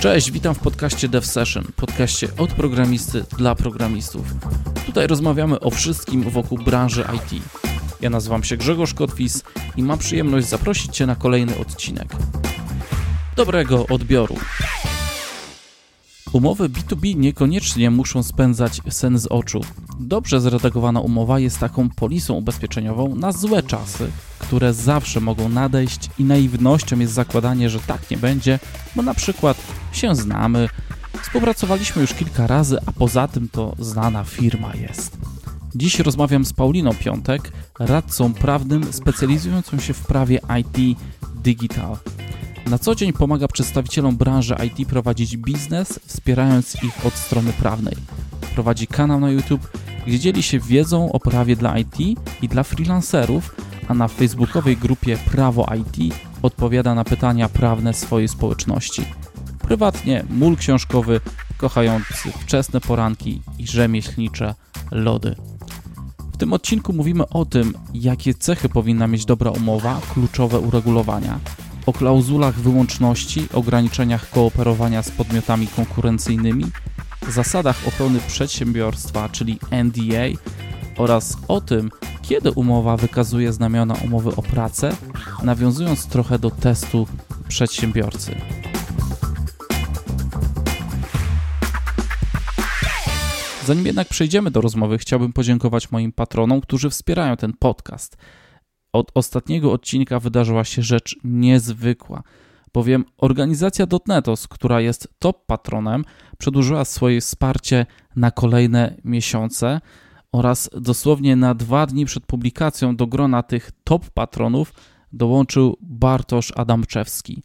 Cześć, witam w podcaście Dev Session, podcaście od programisty dla programistów. Tutaj rozmawiamy o wszystkim wokół branży IT. Ja nazywam się Grzegorz Kotwis i mam przyjemność zaprosić Cię na kolejny odcinek. Dobrego odbioru. Umowy B2B niekoniecznie muszą spędzać sen z oczu. Dobrze zredagowana umowa jest taką polisą ubezpieczeniową na złe czasy, które zawsze mogą nadejść i naiwnością jest zakładanie, że tak nie będzie, bo na przykład się znamy, współpracowaliśmy już kilka razy, a poza tym to znana firma jest. Dziś rozmawiam z Pauliną Piątek, radcą prawnym specjalizującą się w prawie IT Digital. Na co dzień pomaga przedstawicielom branży IT prowadzić biznes, wspierając ich od strony prawnej. Prowadzi kanał na YouTube, gdzie dzieli się wiedzą o prawie dla IT i dla freelancerów, a na facebookowej grupie Prawo IT odpowiada na pytania prawne swojej społeczności. Prywatnie mól książkowy, kochający wczesne poranki i rzemieślnicze lody. W tym odcinku mówimy o tym, jakie cechy powinna mieć dobra umowa, kluczowe uregulowania, o klauzulach wyłączności, ograniczeniach kooperowania z podmiotami konkurencyjnymi, zasadach ochrony przedsiębiorstwa, czyli NDA, oraz o tym, kiedy umowa wykazuje znamiona umowy o pracę, nawiązując trochę do testu przedsiębiorcy. Zanim jednak przejdziemy do rozmowy, chciałbym podziękować moim patronom, którzy wspierają ten podcast. Od ostatniego odcinka wydarzyła się rzecz niezwykła, bowiem organizacja Dotnetos, która jest top patronem, przedłużyła swoje wsparcie na kolejne miesiące oraz dosłownie na dwa dni przed publikacją do grona tych top patronów dołączył Bartosz Adamczewski.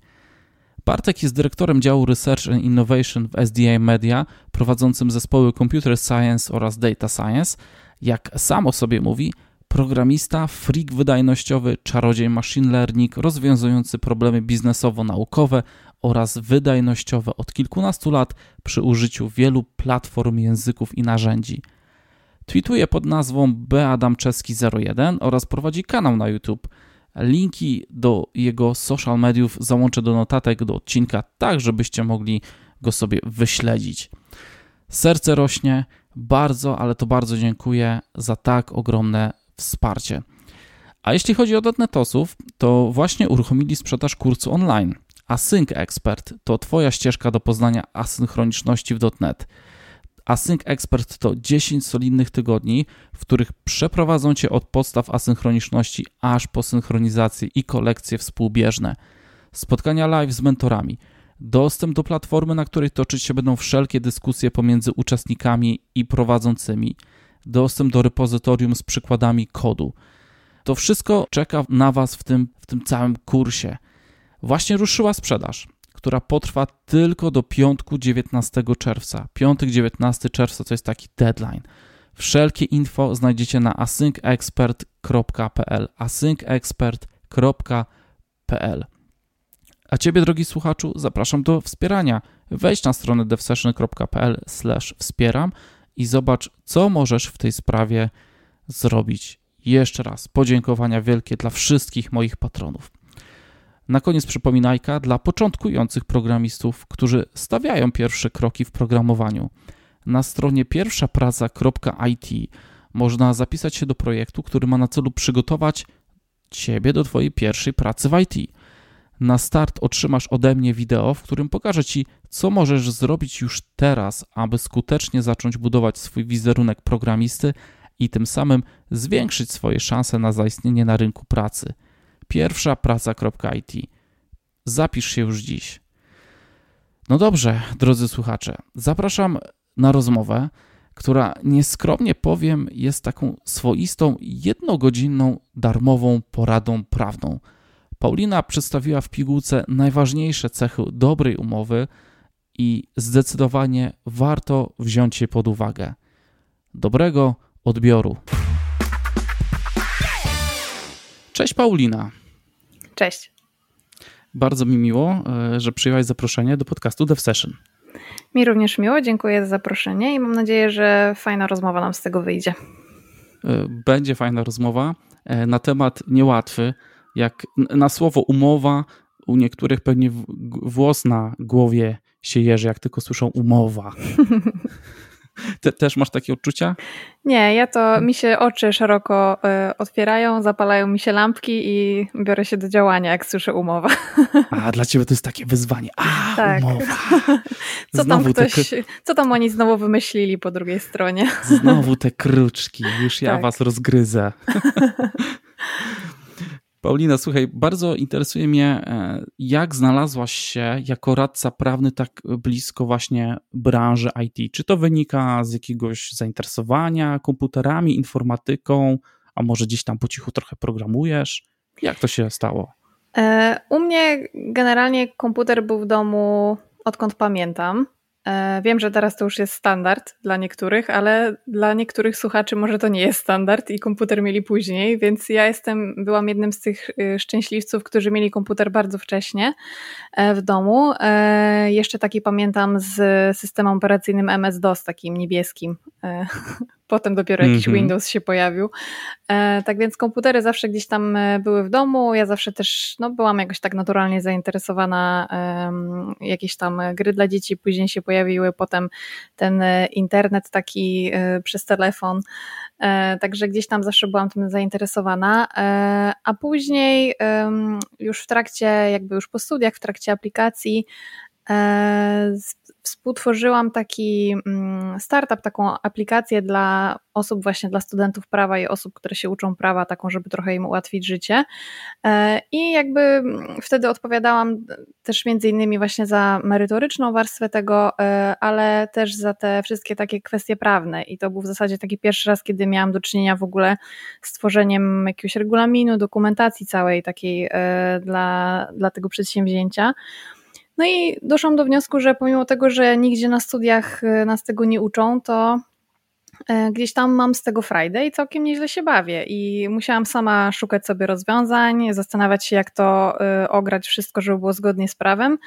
Bartek jest dyrektorem działu Research and Innovation w SDA Media, prowadzącym zespoły Computer Science oraz Data Science. Jak sam o sobie mówi, programista, freak wydajnościowy, czarodziej machine learning, rozwiązujący problemy biznesowo-naukowe oraz wydajnościowe od kilkunastu lat przy użyciu wielu platform, języków i narzędzi. Tweetuje pod nazwą beadamczeski01 oraz prowadzi kanał na YouTube. Linki do jego social mediów załączę do notatek do odcinka, tak żebyście mogli go sobie wyśledzić. Serce rośnie, bardzo, ale to bardzo dziękuję za tak ogromne wsparcie. A jeśli chodzi o dotnetosów, to właśnie uruchomili sprzedaż kursu online. Async Expert to Twoja ścieżka do poznania asynchroniczności w .NET. Async Expert to 10 solidnych tygodni, w których przeprowadzą Cię od podstaw asynchroniczności aż po synchronizację i kolekcje współbieżne. Spotkania live z mentorami, dostęp do platformy, na której toczyć się będą wszelkie dyskusje pomiędzy uczestnikami i prowadzącymi, dostęp do repozytorium z przykładami kodu. To wszystko czeka na Was w tym, w tym całym kursie. Właśnie ruszyła sprzedaż która potrwa tylko do piątku 19 czerwca. Piątek 19 czerwca to jest taki deadline. Wszelkie info znajdziecie na asyncexpert.pl asyncexpert.pl A Ciebie, drogi słuchaczu, zapraszam do wspierania. Wejdź na stronę devsession.pl wspieram i zobacz, co możesz w tej sprawie zrobić. Jeszcze raz podziękowania wielkie dla wszystkich moich patronów. Na koniec przypominajka dla początkujących programistów, którzy stawiają pierwsze kroki w programowaniu. Na stronie pierwszapraca.it można zapisać się do projektu, który ma na celu przygotować Ciebie do Twojej pierwszej pracy w IT. Na start otrzymasz ode mnie wideo, w którym pokażę Ci, co możesz zrobić już teraz, aby skutecznie zacząć budować swój wizerunek programisty i tym samym zwiększyć swoje szanse na zaistnienie na rynku pracy pierwsza praca.it. Zapisz się już dziś. No dobrze, drodzy słuchacze, zapraszam na rozmowę, która nieskromnie powiem jest taką swoistą, jednogodzinną, darmową poradą prawną. Paulina przedstawiła w pigułce najważniejsze cechy dobrej umowy i zdecydowanie warto wziąć je pod uwagę. Dobrego odbioru. Cześć Paulina. Cześć. Bardzo mi miło, e, że przyjęłaś zaproszenie do podcastu Dev Session. Mi również miło, dziękuję za zaproszenie i mam nadzieję, że fajna rozmowa nam z tego wyjdzie. E, będzie fajna rozmowa e, na temat niełatwy, jak na słowo umowa u niektórych pewnie włos na głowie się jeży, jak tylko słyszą umowa. Ty też masz takie odczucia? Nie, ja to mi się oczy szeroko y, otwierają, zapalają mi się lampki i biorę się do działania, jak słyszę umowę. A dla ciebie to jest takie wyzwanie. A, tak. umowa. Co tam ktoś, te... co tam oni znowu wymyślili po drugiej stronie? Znowu te kruczki, już ja tak. was rozgryzę. Paulina, słuchaj, bardzo interesuje mnie, e, jak znalazłaś się jako radca prawny tak blisko właśnie branży IT? Czy to wynika z jakiegoś zainteresowania komputerami, informatyką, a może gdzieś tam po cichu trochę programujesz? Jak to się stało? E, u mnie generalnie komputer był w domu odkąd pamiętam. E, wiem, że teraz to już jest standard dla niektórych, ale dla niektórych słuchaczy może to nie jest standard i komputer mieli później, więc ja jestem, byłam jednym z tych y, szczęśliwców, którzy mieli komputer bardzo wcześnie e, w domu. E, jeszcze taki pamiętam z systemem operacyjnym MS-DOS, takim niebieskim. Potem dopiero jakiś mm -hmm. Windows się pojawił. E, tak więc komputery zawsze gdzieś tam e, były w domu. Ja zawsze też no, byłam jakoś tak naturalnie zainteresowana. E, jakieś tam gry dla dzieci później się pojawiły. Potem ten e, internet taki e, przez telefon. E, także gdzieś tam zawsze byłam tym zainteresowana. A później już w trakcie, jakby już po studiach, w trakcie aplikacji, współtworzyłam taki mm, startup, taką aplikację dla osób, właśnie dla studentów prawa i osób, które się uczą prawa, taką, żeby trochę im ułatwić życie. E, I jakby mm, wtedy odpowiadałam też między innymi właśnie za merytoryczną warstwę tego, e, ale też za te wszystkie takie kwestie prawne. I to był w zasadzie taki pierwszy raz, kiedy miałam do czynienia w ogóle z tworzeniem jakiegoś regulaminu, dokumentacji całej takiej e, dla, dla tego przedsięwzięcia. No i doszłam do wniosku, że pomimo tego, że nigdzie na studiach e, nas tego nie uczą, to e, gdzieś tam mam z tego Friday i całkiem nieźle się bawię. I musiałam sama szukać sobie rozwiązań, zastanawiać się, jak to e, ograć wszystko, żeby było zgodnie z prawem.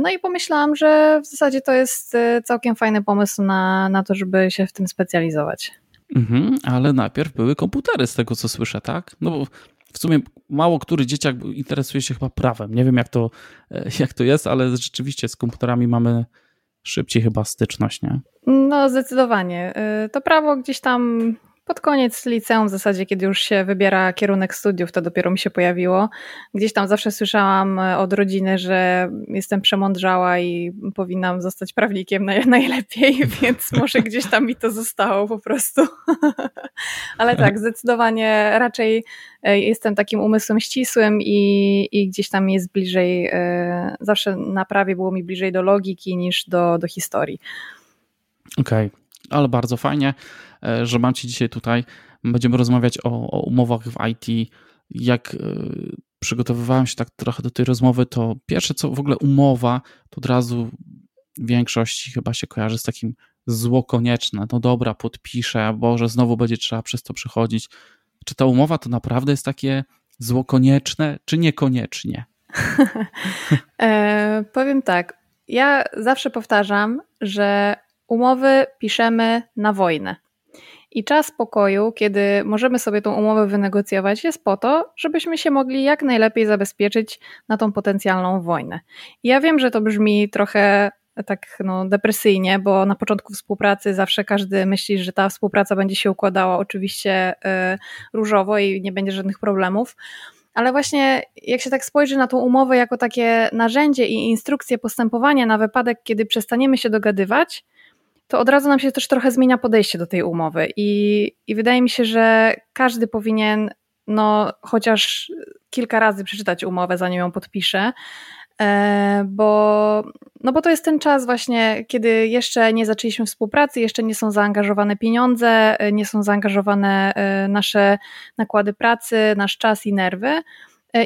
No i pomyślałam, że w zasadzie to jest całkiem fajny pomysł na, na to, żeby się w tym specjalizować. Mhm, ale najpierw były komputery, z tego co słyszę, tak? No bo w sumie mało który dzieciak interesuje się chyba prawem. Nie wiem, jak to, e, jak to jest, ale rzeczywiście z komputerami mamy szybciej chyba styczność, nie? No, zdecydowanie. E, to prawo gdzieś tam pod koniec liceum, w zasadzie, kiedy już się wybiera kierunek studiów, to dopiero mi się pojawiło. Gdzieś tam zawsze słyszałam e, od rodziny, że jestem przemądrzała i powinnam zostać prawnikiem najlepiej, więc może gdzieś tam mi to zostało po prostu. Ale tak, zdecydowanie raczej e, jestem takim umysłem ścisłym i, i gdzieś tam jest bliżej, e, zawsze na prawie było mi bliżej do logiki niż do, do historii. Okej, okay ale bardzo fajnie, e, że mam Cię dzisiaj tutaj. Będziemy rozmawiać o, o umowach w IT. Jak e, przygotowywałem się tak trochę do tej rozmowy, to pierwsze co w ogóle umowa, to od razu w większości chyba się kojarzy z takim zło konieczne. No dobra, podpiszę, Boże, znowu będzie trzeba przez to przechodzić. Czy ta umowa to naprawdę jest takie zło konieczne, czy niekoniecznie? e, powiem tak. Ja zawsze powtarzam, że Umowy piszemy na wojnę. I czas pokoju, kiedy możemy sobie tą umowę wynegocjować, jest po to, żebyśmy się mogli jak najlepiej zabezpieczyć na tą potencjalną wojnę. I ja wiem, że to brzmi trochę tak no, depresyjnie, bo na początku współpracy zawsze każdy myśli, że ta współpraca będzie się układała oczywiście yy, różowo i nie będzie żadnych problemów. Ale właśnie jak się tak spojrzy na tą umowę jako takie narzędzie i instrukcję postępowania na wypadek, kiedy przestaniemy się dogadywać, to od razu nam się też trochę zmienia podejście do tej umowy. I, i wydaje mi się, że każdy powinien no, chociaż kilka razy przeczytać umowę, zanim ją podpisze. E, bo, no bo to jest ten czas właśnie, kiedy jeszcze nie zaczęliśmy współpracy, jeszcze nie są zaangażowane pieniądze, e, nie są zaangażowane e, nasze nakłady pracy, nasz czas i nerwy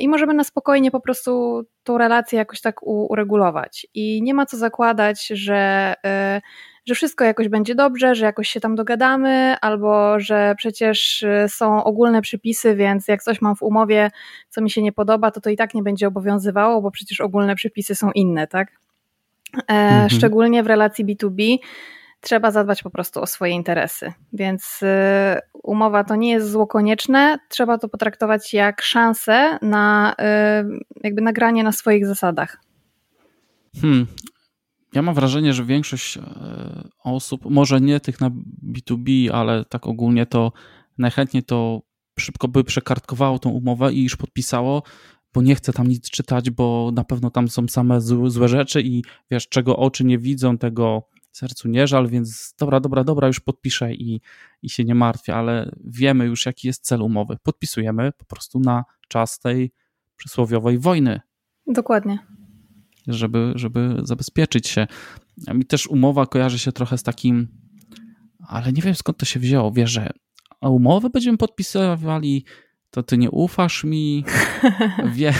i możemy na spokojnie po prostu tą relację jakoś tak uregulować. I nie ma co zakładać, że że wszystko jakoś będzie dobrze, że jakoś się tam dogadamy, albo że przecież y, są ogólne przepisy, więc jak coś mam w umowie, co mi się nie podoba, to to i tak nie będzie obowiązywało, bo przecież ogólne przepisy są inne, tak? E, mhm. Szczególnie w relacji B2B trzeba zadbać po prostu o swoje interesy. Więc y, umowa to nie jest zło konieczne, trzeba to potraktować jak szansę na y, jakby nagranie na swoich zasadach. Hmm, ja mam wrażenie, że większość e, osób, może nie tych na B2B, ale tak ogólnie to najchętniej to szybko by przekartkowało tą umowę i już podpisało, bo nie chce tam nic czytać, bo na pewno tam są same złe, rzeczy i wiesz, czego oczy nie widzą, tego sercu nie żal, więc dobra, dobra, dobra, już podpiszę i, i się nie martwię, ale wiemy już, jaki jest cel umowy. Podpisujemy po prostu na czas tej przysłowiowej wojny. Dokładnie. Żeby, żeby zabezpieczyć się. Mi też umowa kojarzy się trochę z takim, ale nie wiem skąd to się wzięło. Wiesz, że a umowę będziemy podpisywali, to ty nie ufasz mi. Wie,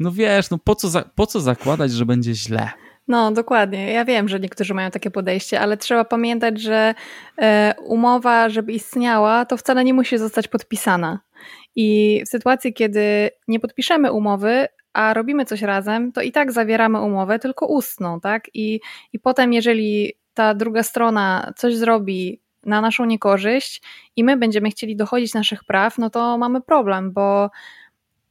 no wiesz, no po co, za, po co zakładać, że będzie źle? No, dokładnie. Ja wiem, że niektórzy mają takie podejście, ale trzeba pamiętać, że e, umowa, żeby istniała, to wcale nie musi zostać podpisana. I w sytuacji, kiedy nie podpiszemy umowy, a robimy coś razem, to i tak zawieramy umowę, tylko ustną, tak? I, i potem, jeżeli ta druga strona coś zrobi na naszą niekorzyść i my będziemy chcieli dochodzić naszych praw, no to mamy problem, bo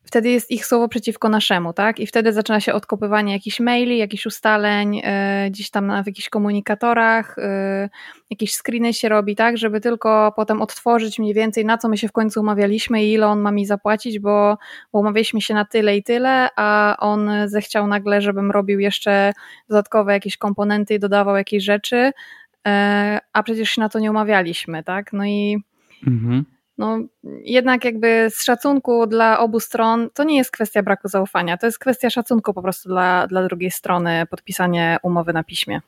wtedy jest ich słowo przeciwko naszemu, tak? I wtedy zaczyna się odkopywanie jakichś maili, jakichś ustaleń, yy, gdzieś tam na, w jakichś komunikatorach, yy, jakieś screeny się robi, tak? Żeby tylko potem odtworzyć mniej więcej, na co my się w końcu umawialiśmy i ile on ma mi zapłacić, bo, bo umawialiśmy się na tyle i tyle, a on zechciał nagle, żebym robił jeszcze dodatkowe jakieś komponenty i dodawał jakieś rzeczy, yy, a przecież się na to nie umawialiśmy, tak? No i mhm no jednak jakby z szacunku dla obu stron to nie jest kwestia braku zaufania, to jest kwestia szacunku po prostu dla, dla drugiej strony, podpisanie umowy na piśmie.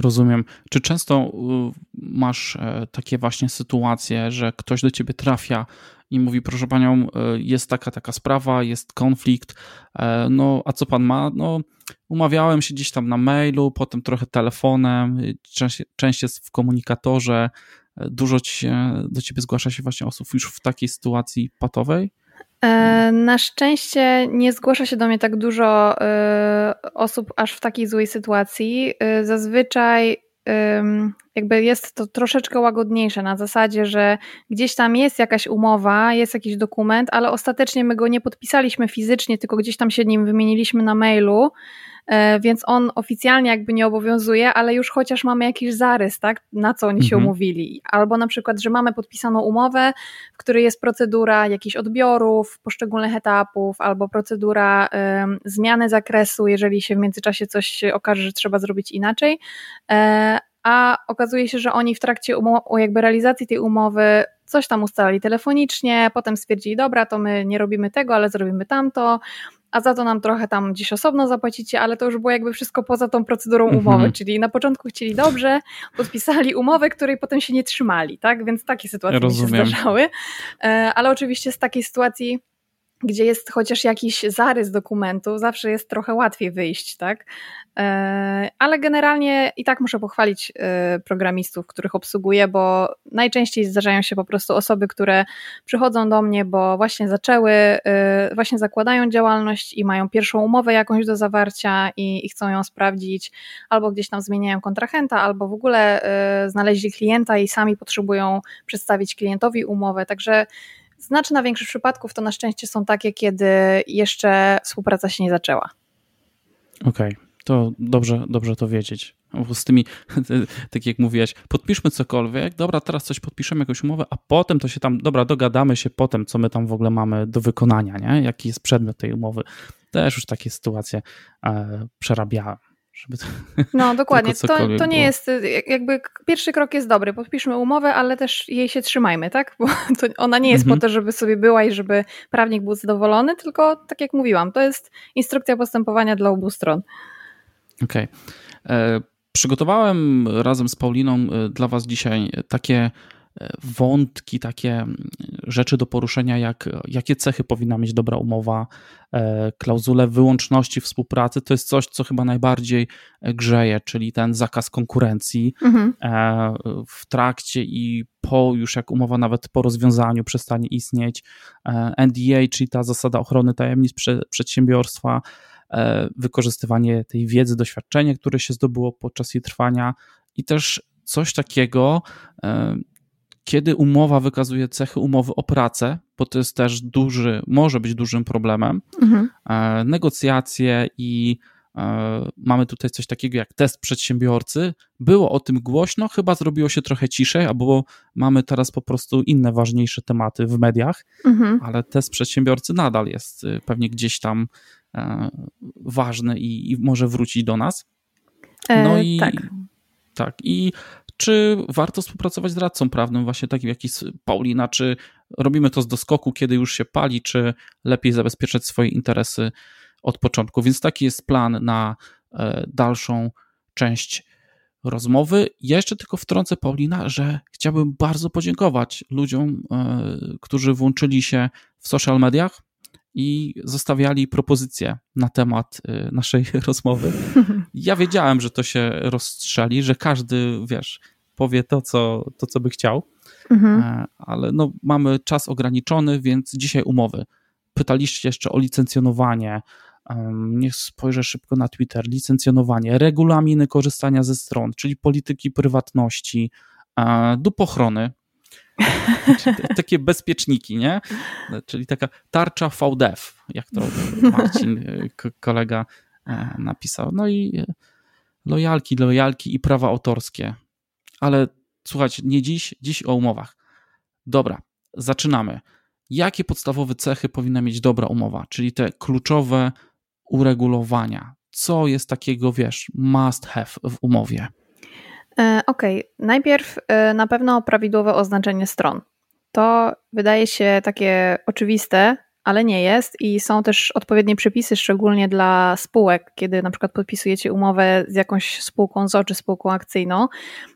Rozumiem. Czy często y, masz e, takie właśnie sytuacje, że ktoś do ciebie trafia i mówi, proszę panią, y, jest taka, taka sprawa, jest konflikt, e, no a co pan ma? No umawiałem się gdzieś tam na mailu, potem trochę telefonem, część, część jest w komunikatorze, Dużo ci się, do ciebie zgłasza się właśnie osób już w takiej sytuacji patowej? E, na szczęście nie zgłasza się do mnie tak dużo e, osób aż w takiej złej sytuacji. E, zazwyczaj jakby jest to troszeczkę łagodniejsze na zasadzie, że gdzieś tam jest jakaś umowa, jest jakiś dokument, ale ostatecznie my go nie podpisaliśmy fizycznie, tylko gdzieś tam się nim wymieniliśmy na mailu. E, więc on oficjalnie jakby nie obowiązuje, ale już chociaż mamy jakiś zarys, tak, na co oni się mhm. umówili. Albo na przykład, że mamy podpisaną umowę, w której jest procedura jakichś odbiorów, poszczególnych etapów, albo procedura um, zmiany zakresu, jeżeli się w międzyczasie coś okaże, że trzeba zrobić inaczej. E, a okazuje się, że oni w trakcie jakby realizacji tej umowy coś tam ustalali telefonicznie, potem stwierdzili, dobra, to my nie robimy tego, ale zrobimy tamto, a za to nam trochę tam gdzieś osobno zapłacicie, ale to już było jakby wszystko poza tą procedurą mhm. umowy, czyli na początku chcieli dobrze, podpisali umowę, której potem się nie trzymali, tak? Więc takie sytuacje ja się zdarzały. E, ale oczywiście z takiej sytuacji gdzie jest chociaż jakiś zarys dokumentu, zawsze jest trochę łatwiej wyjść, tak? E, ale generalnie i tak muszę pochwalić e, programistów, których obsługuję, bo najczęściej zdarzają się po prostu osoby, które przychodzą do mnie, bo właśnie zaczęły, e, właśnie zakładają działalność i mają pierwszą umowę jakąś do zawarcia i, i chcą ją sprawdzić, albo gdzieś tam zmieniają kontrahenta, albo w ogóle znaleźli klienta i sami potrzebują przedstawić klientowi umowę. Także Znaczna większość przypadków to na szczęście są takie, kiedy jeszcze współpraca się nie zaczęła. Okej, okay. to dobrze, dobrze to wiedzieć. Z tymi, tak jak mówiłaś, podpiszmy cokolwiek, dobra, teraz coś podpiszemy, jakąś umowę, a potem to się tam, dobra, dogadamy się potem, co my tam w ogóle mamy do wykonania, nie? Jaki jest przedmiot tej umowy. Też już takie sytuacje e, przerabiałem żeby to, No dokładnie, to, to nie jest, jakby pierwszy krok jest dobry, podpiszmy umowę, ale też jej się trzymajmy, tak? Bo ona nie jest mhm. po to, żeby sobie była i żeby prawnik był zadowolony, tylko tak jak mówiłam, to jest instrukcja postępowania dla obu stron. Okej. Okay. E, przygotowałem razem z Pauliną e, dla Was dzisiaj takie wątki, takie mm, rzeczy do poruszenia, jak jakie cechy powinna mieć dobra umowa, e, klauzule wyłączności współpracy, to jest coś, co chyba najbardziej grzeje, czyli ten zakaz konkurencji mhm. E, w trakcie i po już jak umowa nawet po rozwiązaniu przestanie istnieć. E, NDA, czyli ta zasada ochrony tajemnic przedsiębiorstwa, wykorzystywanie tej wiedzy, doświadczenia, które się zdobyło podczas jej trwania i też coś takiego, kiedy umowa wykazuje cechy umowy o pracę, bo to jest też duży, może być dużym problemem, mhm. E, negocjacje i mamy tutaj coś takiego jak test przedsiębiorcy. Było o tym głośno, chyba zrobiło się trochę ciszej, albo mamy teraz po prostu inne ważniejsze tematy w mediach, mhm. ale test przedsiębiorcy nadal jest y, pewnie gdzieś tam e, ważny i, i może wrócić do nas. No e, i tak. Tak. I czy warto współpracować z radcą prawnym, właśnie takim jak Paulina, czy robimy to z doskoku, kiedy już się pali, czy lepiej zabezpieczać swoje interesy od początku. Więc taki jest plan na e, dalszą część rozmowy. Ja jeszcze tylko wtrącę, Paulina, że chciałbym bardzo podziękować ludziom, e, którzy włączyli się w social mediach i zostawiali propozycje na temat e, naszej rozmowy. Ja wiedziałem, że to się rozstrzeli, że każdy, wiesz, powie to, co, to, co by chciał, mhm. ale no, mamy czas ograniczony, więc dzisiaj umowy. Pytaliście jeszcze o licencjonowanie, niech spojrzę szybko na Twitter, licencjonowanie, regulaminy korzystania ze stron, czyli polityki prywatności, dupochrony, takie bezpieczniki, nie? Czyli taka tarcza VDF, jak to Marcin, kolega e, napisał. No i e, lojalki, lojalki i prawa autorskie. Ale słuchajcie, nie dziś, dziś o umowach. Dobra, zaczynamy. Jakie podstawowe cechy powinna mieć dobra umowa? Czyli te kluczowe uregulowania? Co jest takiego, wiesz, must have w umowie? E, okej, okay. najpierw e, na pewno prawidłowe oznaczenie stron. To wydaje się takie oczywiste, ale nie jest i są też odpowiednie przepisy, szczególnie dla spółek, kiedy na przykład podpisujecie umowę z jakąś spółką ZO czy spółką akcyjną,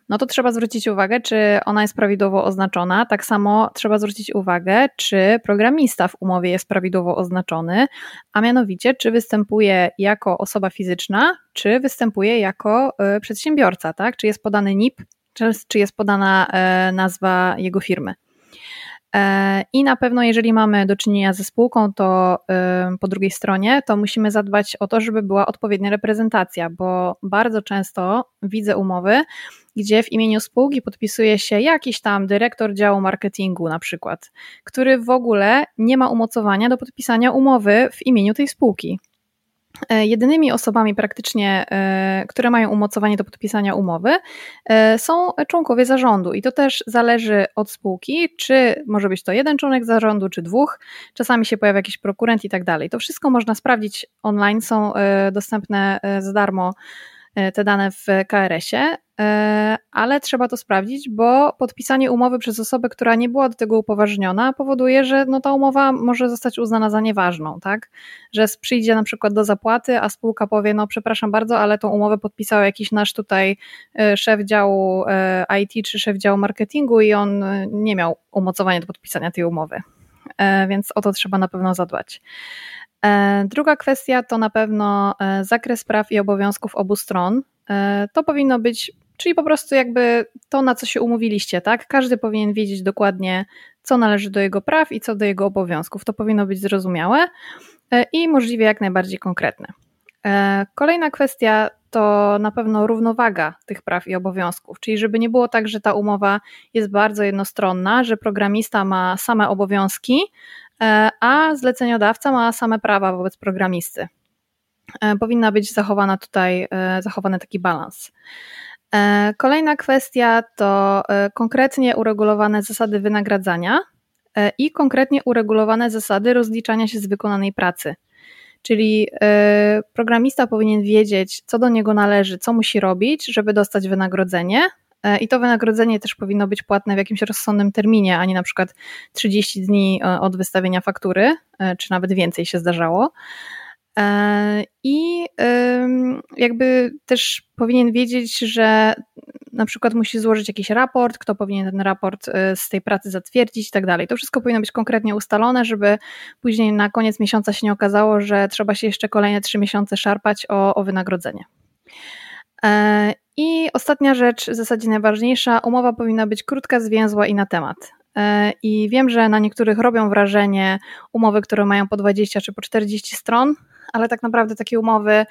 no to trzeba zwrócić uwagę, czy ona jest prawidłowo oznaczona. Tak samo trzeba zwrócić uwagę, czy programista w umowie jest prawidłowo oznaczony, a mianowicie, czy występuje jako osoba fizyczna, czy występuje jako y, przedsiębiorca, tak? Czy jest podany NIP, czy, czy jest podana y, nazwa jego firmy. E, I na pewno, jeżeli mamy do czynienia ze spółką, to po drugiej stronie, to musimy zadbać o to, żeby była odpowiednia reprezentacja, bo bardzo często widzę umowy, gdzie w imieniu spółki podpisuje się jakiś tam dyrektor działu marketingu, na przykład, który w ogóle nie ma umocowania do podpisania umowy w imieniu tej spółki. E, jedynymi osobami praktycznie, e, które mają umocowanie do podpisania umowy, e, są członkowie zarządu. I to też zależy od spółki, czy może być to jeden członek zarządu, czy dwóch. Czasami się pojawia jakiś prokurent i tak dalej. To wszystko można sprawdzić online, są dostępne za darmo te dane w KRS-ie. E, ale trzeba to sprawdzić, bo podpisanie umowy przez osobę, która nie była do tego upoważniona, powoduje, że no ta umowa może zostać uznana za nieważną, tak? Że przyjdzie na przykład do zapłaty, a spółka powie, no przepraszam bardzo, ale tą umowę podpisał jakiś nasz tutaj e, szef działu e, IT czy szef działu marketingu i on nie miał umocowania do podpisania tej umowy. Więc o to trzeba na pewno zadbać. Druga kwestia to na pewno zakres praw i obowiązków obu stron. To powinno być Czyli po prostu jakby to, na co się umówiliście, tak? Każdy powinien wiedzieć dokładnie, co należy do jego praw i co do jego obowiązków. To powinno być zrozumiałe e, i możliwie jak najbardziej konkretne. E, kolejna kwestia to na pewno równowaga tych praw i obowiązków, czyli żeby nie było tak, że ta umowa jest bardzo jednostronna, że programista ma same obowiązki, e, a zleceniodawca ma same prawa wobec programisty. Powinna być zachowana tutaj, zachowany taki balans. E, kolejna kwestia to e, konkretnie uregulowane zasady wynagradzania e, i konkretnie uregulowane zasady rozliczania się z wykonanej pracy. Czyli programista powinien wiedzieć, co do niego należy, co musi robić, żeby dostać wynagrodzenie. I to wynagrodzenie też powinno być płatne w jakimś rozsądnym terminie, a nie na przykład 30 dni od wystawienia faktury, czy nawet więcej się zdarzało. E, I jakby też powinien wiedzieć, że na przykład musi złożyć jakiś raport, kto powinien ten raport e, z tej pracy zatwierdzić i tak dalej. To wszystko powinno być konkretnie ustalone, żeby później na koniec miesiąca się nie okazało, że trzeba się jeszcze kolejne trzy miesiące szarpać o, o wynagrodzenie. E, I ostatnia rzecz, w zasadzie najważniejsza, umowa powinna być krótka, zwięzła i na temat. I wiem, że na niektórych robią wrażenie umowy, które mają po 20 czy po 40 stron, ale tak naprawdę takie umowy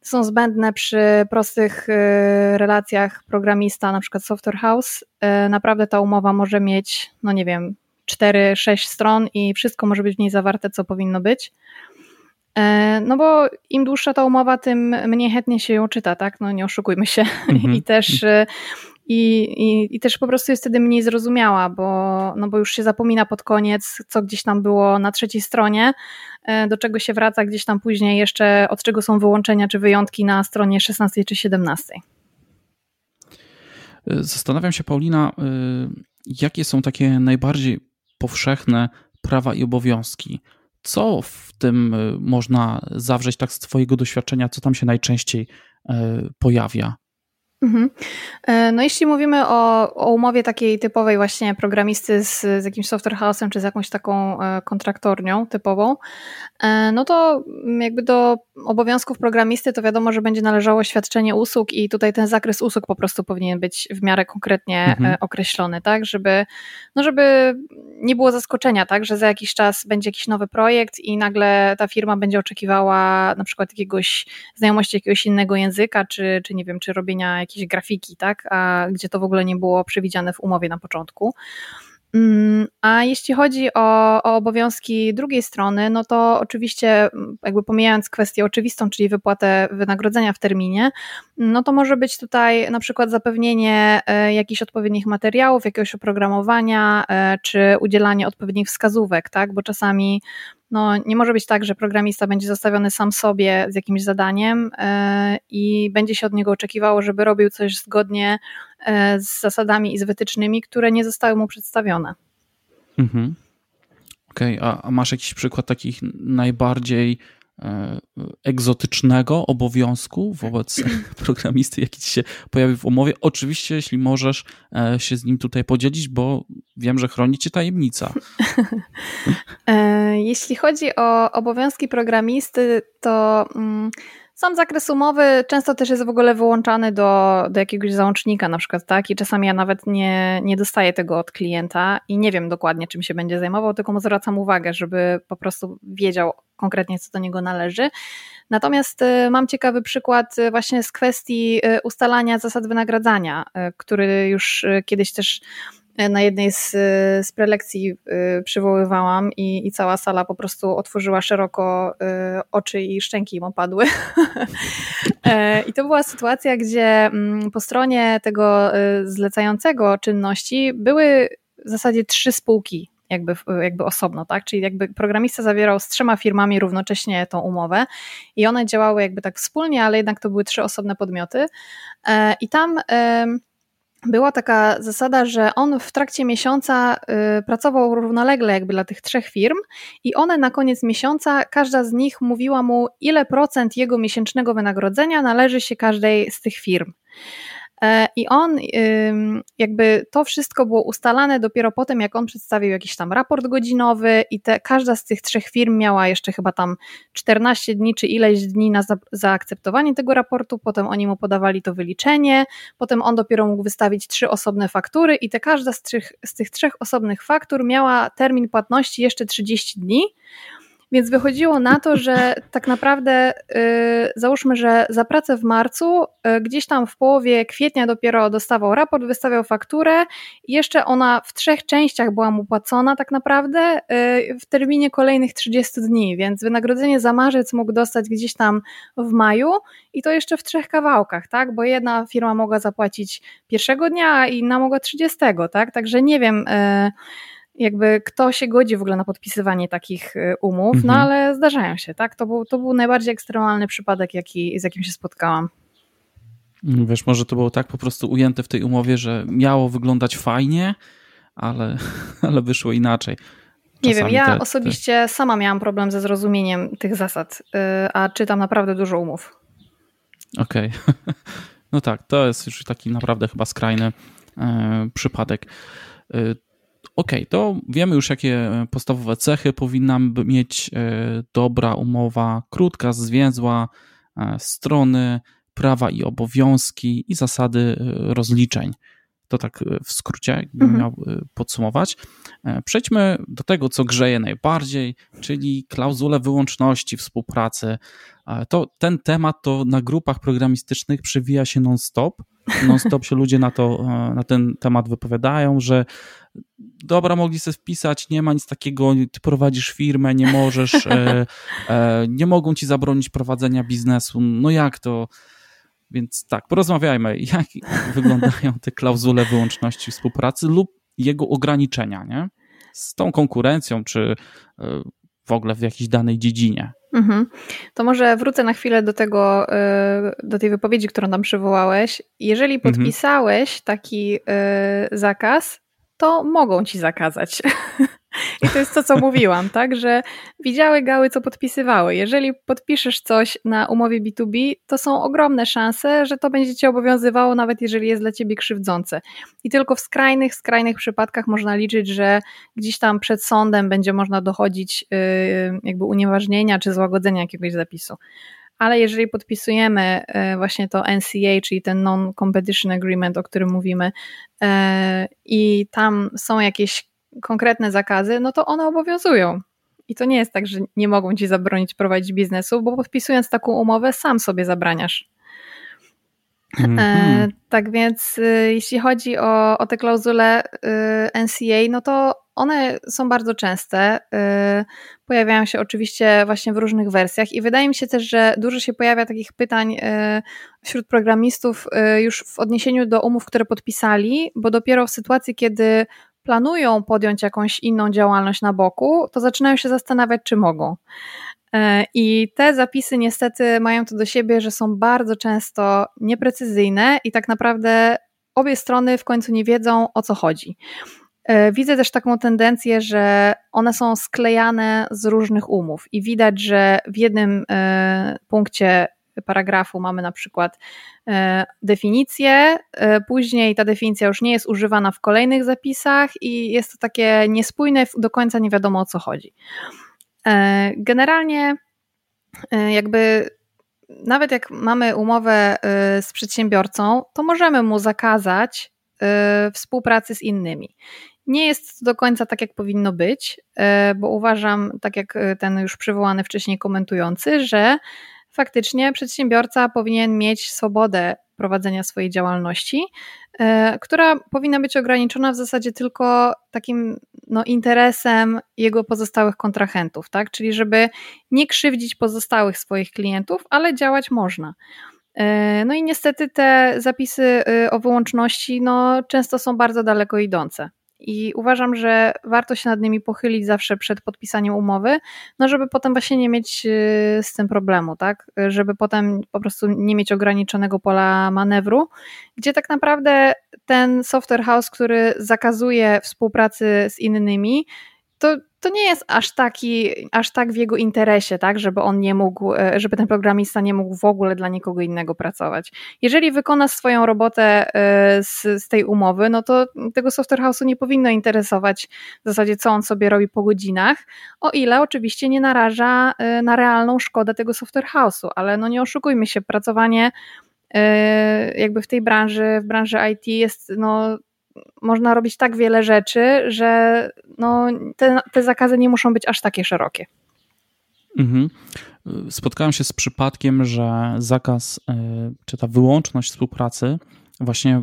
są zbędne przy prostych y, relacjach programista, na przykład Software House. Y, naprawdę ta umowa może mieć, no nie wiem, 4-6 stron i wszystko może być w niej zawarte, co powinno być. No bo im dłuższa ta umowa, tym mniej chętnie się ją czyta, tak? No nie oszukujmy się. Mhm. I też i, i, I też po prostu jest wtedy mniej zrozumiała, bo, no bo już się zapomina pod koniec, co gdzieś tam było na trzeciej stronie, e, do czego się wraca gdzieś tam później jeszcze, od czego są wyłączenia czy wyjątki na stronie 16 czy 17. Zastanawiam się, Paulina, e, jakie są takie najbardziej powszechne prawa i obowiązki? Co w tym e, można zawrzeć tak z Twojego doświadczenia, co tam się najczęściej pojawia? Mhm. E, no jeśli mówimy o, o, umowie takiej typowej właśnie programisty z, z jakimś software house'em, czy z jakąś taką e, kontraktornią typową, e, no to jakby do obowiązków programisty to wiadomo, że będzie należało świadczenie usług i tutaj ten zakres usług po prostu powinien być w miarę konkretnie mhm. określony, tak, żeby, no żeby nie było zaskoczenia, tak, że za jakiś czas będzie jakiś nowy projekt i nagle ta firma będzie oczekiwała na przykład jakiegoś znajomości jakiegoś innego języka, czy, czy nie wiem, czy robienia jakieś grafiki, tak? A gdzie to w ogóle nie było przewidziane w umowie na początku. Mm, a jeśli chodzi o, o, obowiązki drugiej strony, no to oczywiście, mm, jakby pomijając kwestię oczywistą, czyli wypłatę wynagrodzenia w terminie, no to może być tutaj na przykład zapewnienie e, jakichś odpowiednich materiałów, jakiegoś oprogramowania, e, czy udzielanie odpowiednich wskazówek, tak? Bo czasami no, nie może być tak, że programista będzie zostawiony sam sobie z jakimś zadaniem e, i będzie się od niego oczekiwało, żeby robił coś zgodnie z zasadami i z wytycznymi, które nie zostały mu przedstawione. Mhm. Okej, okay. a, a masz jakiś przykład takich najbardziej E, egzotycznego obowiązku wobec programisty, jaki ci się pojawi w umowie. Oczywiście, jeśli możesz e, się z nim tutaj podzielić, bo wiem, że chroni cię tajemnica. E, jeśli chodzi o obowiązki programisty, to mm, sam zakres umowy często też jest w ogóle wyłączany do, do jakiegoś załącznika na przykład, tak? I czasami ja nawet nie, nie dostaję tego od klienta i nie wiem dokładnie, czym się będzie zajmował, tylko mu zwracam uwagę, żeby po prostu wiedział konkretnie, co do niego należy. Natomiast y, mam ciekawy przykład y, właśnie z kwestii y, ustalania zasad wynagradzania, który już kiedyś też na jednej z, z prelekcji przywoływałam i, i cała sala po prostu otworzyła szeroko oczy i szczęki im opadły. E, I to była sytuacja, gdzie mm, po stronie tego zlecającego czynności były w zasadzie trzy spółki jakby, jakby osobno, tak? Czyli jakby programista zawierał z trzema firmami równocześnie tą umowę i one działały jakby tak wspólnie, ale jednak to były trzy osobne podmioty. E, I tam była taka zasada, że on w trakcie miesiąca y, pracował równolegle jakby dla tych trzech firm i one na koniec miesiąca, każda z nich mówiła mu, ile procent jego miesięcznego wynagrodzenia należy się każdej z tych firm. E, I on, jakby to wszystko było ustalane dopiero po tym, jak on przedstawił jakiś tam raport godzinowy, i te, każda z tych trzech firm miała jeszcze chyba tam 14 dni czy ileś dni na za, zaakceptowanie tego raportu. Potem oni mu podawali to wyliczenie, potem on dopiero mógł wystawić trzy osobne faktury, i te każda z, trzech, z tych trzech osobnych faktur miała termin płatności jeszcze 30 dni. Więc wychodziło na to, że tak naprawdę yy, załóżmy, że za pracę w marcu yy, gdzieś tam w połowie kwietnia dopiero dostawał raport, wystawiał fakturę i jeszcze ona w trzech częściach była mu płacona tak naprawdę yy, w terminie kolejnych 30 dni, więc wynagrodzenie za marzec mógł dostać gdzieś tam w maju i to jeszcze w trzech kawałkach, tak? Bo jedna firma mogła zapłacić pierwszego dnia, a inna mogła 30, tak? Także nie wiem y, jakby kto się godzi w ogóle na podpisywanie takich y, umów, no mhm. no ale zdarzają się, tak? To był, to był najbardziej ekstremalny przypadek, jaki, z jakim się spotkałam. Wiesz, może to było tak po prostu ujęte w tej umowie, że miało wyglądać fajnie, ale, ale wyszło inaczej. Czasami nie wiem, ja te, osobiście te... sama miałam problem ze zrozumieniem tych zasad, y, a czytam naprawdę dużo umów. Okej. Okay. No tak, to jest już taki naprawdę chyba skrajny e, przypadek. E, OK, to wiemy już, jakie podstawowe cechy powinna mieć e, dobra umowa, krótka, zwięzła, e, strony, prawa i obowiązki i zasady e, rozliczeń. To tak w skrócie, jakbym mhm. miał podsumować. Przejdźmy do tego, co grzeje najbardziej, czyli klauzule wyłączności współpracy. To ten temat to na grupach programistycznych przewija się non-stop non-stop się ludzie na, to, e, na ten temat wypowiadają, że dobra, mogli sobie wpisać, nie ma nic takiego, ty prowadzisz firmę, nie możesz, e, e, nie mogą ci zabronić prowadzenia biznesu, no jak to? Więc tak, porozmawiajmy, jak wyglądają te klauzule wyłączności współpracy lub jego ograniczenia, nie? Z tą konkurencją, czy e, w ogóle w jakiejś danej dziedzinie. Mhm. To może wrócę na chwilę do tego, e, do tej wypowiedzi, którą tam przywołałeś. Jeżeli mhm. podpisałeś taki e, zakaz, to mogą ci zakazać. I to jest to, co mówiłam, tak, że widziały gały, co podpisywały. Jeżeli podpiszesz coś na umowie B2B, to są ogromne szanse, że to będzie cię obowiązywało, nawet jeżeli jest dla ciebie krzywdzące. I tylko w skrajnych, skrajnych przypadkach można liczyć, że gdzieś tam przed sądem będzie można dochodzić yy, jakby unieważnienia czy złagodzenia jakiegoś zapisu ale jeżeli podpisujemy y, właśnie to NCA, czyli ten Non-Competition Agreement, o którym mówimy, y, i tam są jakieś konkretne zakazy, no to one obowiązują. I to nie jest tak, że nie mogą ci zabronić prowadzić biznesu, bo podpisując taką umowę, sam sobie zabraniasz. Mm -hmm. tak więc, jeśli chodzi o, o te klauzule NCA, no to one są bardzo częste. Y, pojawiają się oczywiście właśnie w różnych wersjach, i wydaje mi się też, że dużo się pojawia takich pytań wśród programistów już w odniesieniu do umów, które podpisali, bo dopiero w sytuacji, kiedy planują podjąć jakąś inną działalność na boku, to zaczynają się zastanawiać, czy mogą. I te zapisy niestety mają to do siebie, że są bardzo często nieprecyzyjne i tak naprawdę obie strony w końcu nie wiedzą o co chodzi. E, widzę też taką tendencję, że one są sklejane z różnych umów i widać, że w jednym e, punkcie paragrafu mamy na przykład e, definicję, później ta definicja już nie jest używana w kolejnych zapisach i jest to takie niespójne, do końca nie wiadomo o co chodzi. Generalnie jakby nawet jak mamy umowę z przedsiębiorcą, to możemy mu zakazać współpracy z innymi. Nie jest to do końca tak, jak powinno być, bo uważam, tak jak ten już przywołany wcześniej komentujący, że faktycznie przedsiębiorca powinien mieć swobodę prowadzenia swojej działalności, e, która powinna być ograniczona w zasadzie tylko takim no, interesem jego pozostałych kontrahentów, tak? Czyli żeby nie krzywdzić pozostałych swoich klientów, ale działać można. E, no i niestety te zapisy e, o wyłączności no, często są bardzo daleko idące i uważam, że warto się nad nimi pochylić zawsze przed podpisaniem umowy, no żeby potem właśnie nie mieć y, z tym problemu, tak? Żeby potem po prostu nie mieć ograniczonego pola manewru, gdzie tak naprawdę ten software house, który zakazuje współpracy z innymi, to, to nie jest aż taki, aż tak w jego interesie, tak, żeby on nie mógł, e, żeby ten programista nie mógł w ogóle dla nikogo innego pracować. Jeżeli wykona swoją robotę e, z, z tej umowy, no to tego software house'u nie powinno interesować w zasadzie, co on sobie robi po godzinach, o ile oczywiście nie naraża e, na realną szkodę tego software house'u, ale no nie oszukujmy się, pracowanie jakby w tej branży, w branży IT jest no można robić tak wiele rzeczy, że no, te, te zakazy nie muszą być aż takie szerokie. Mhm. Spotkałem się z przypadkiem, że zakaz, e, czy ta wyłączność współpracy, właśnie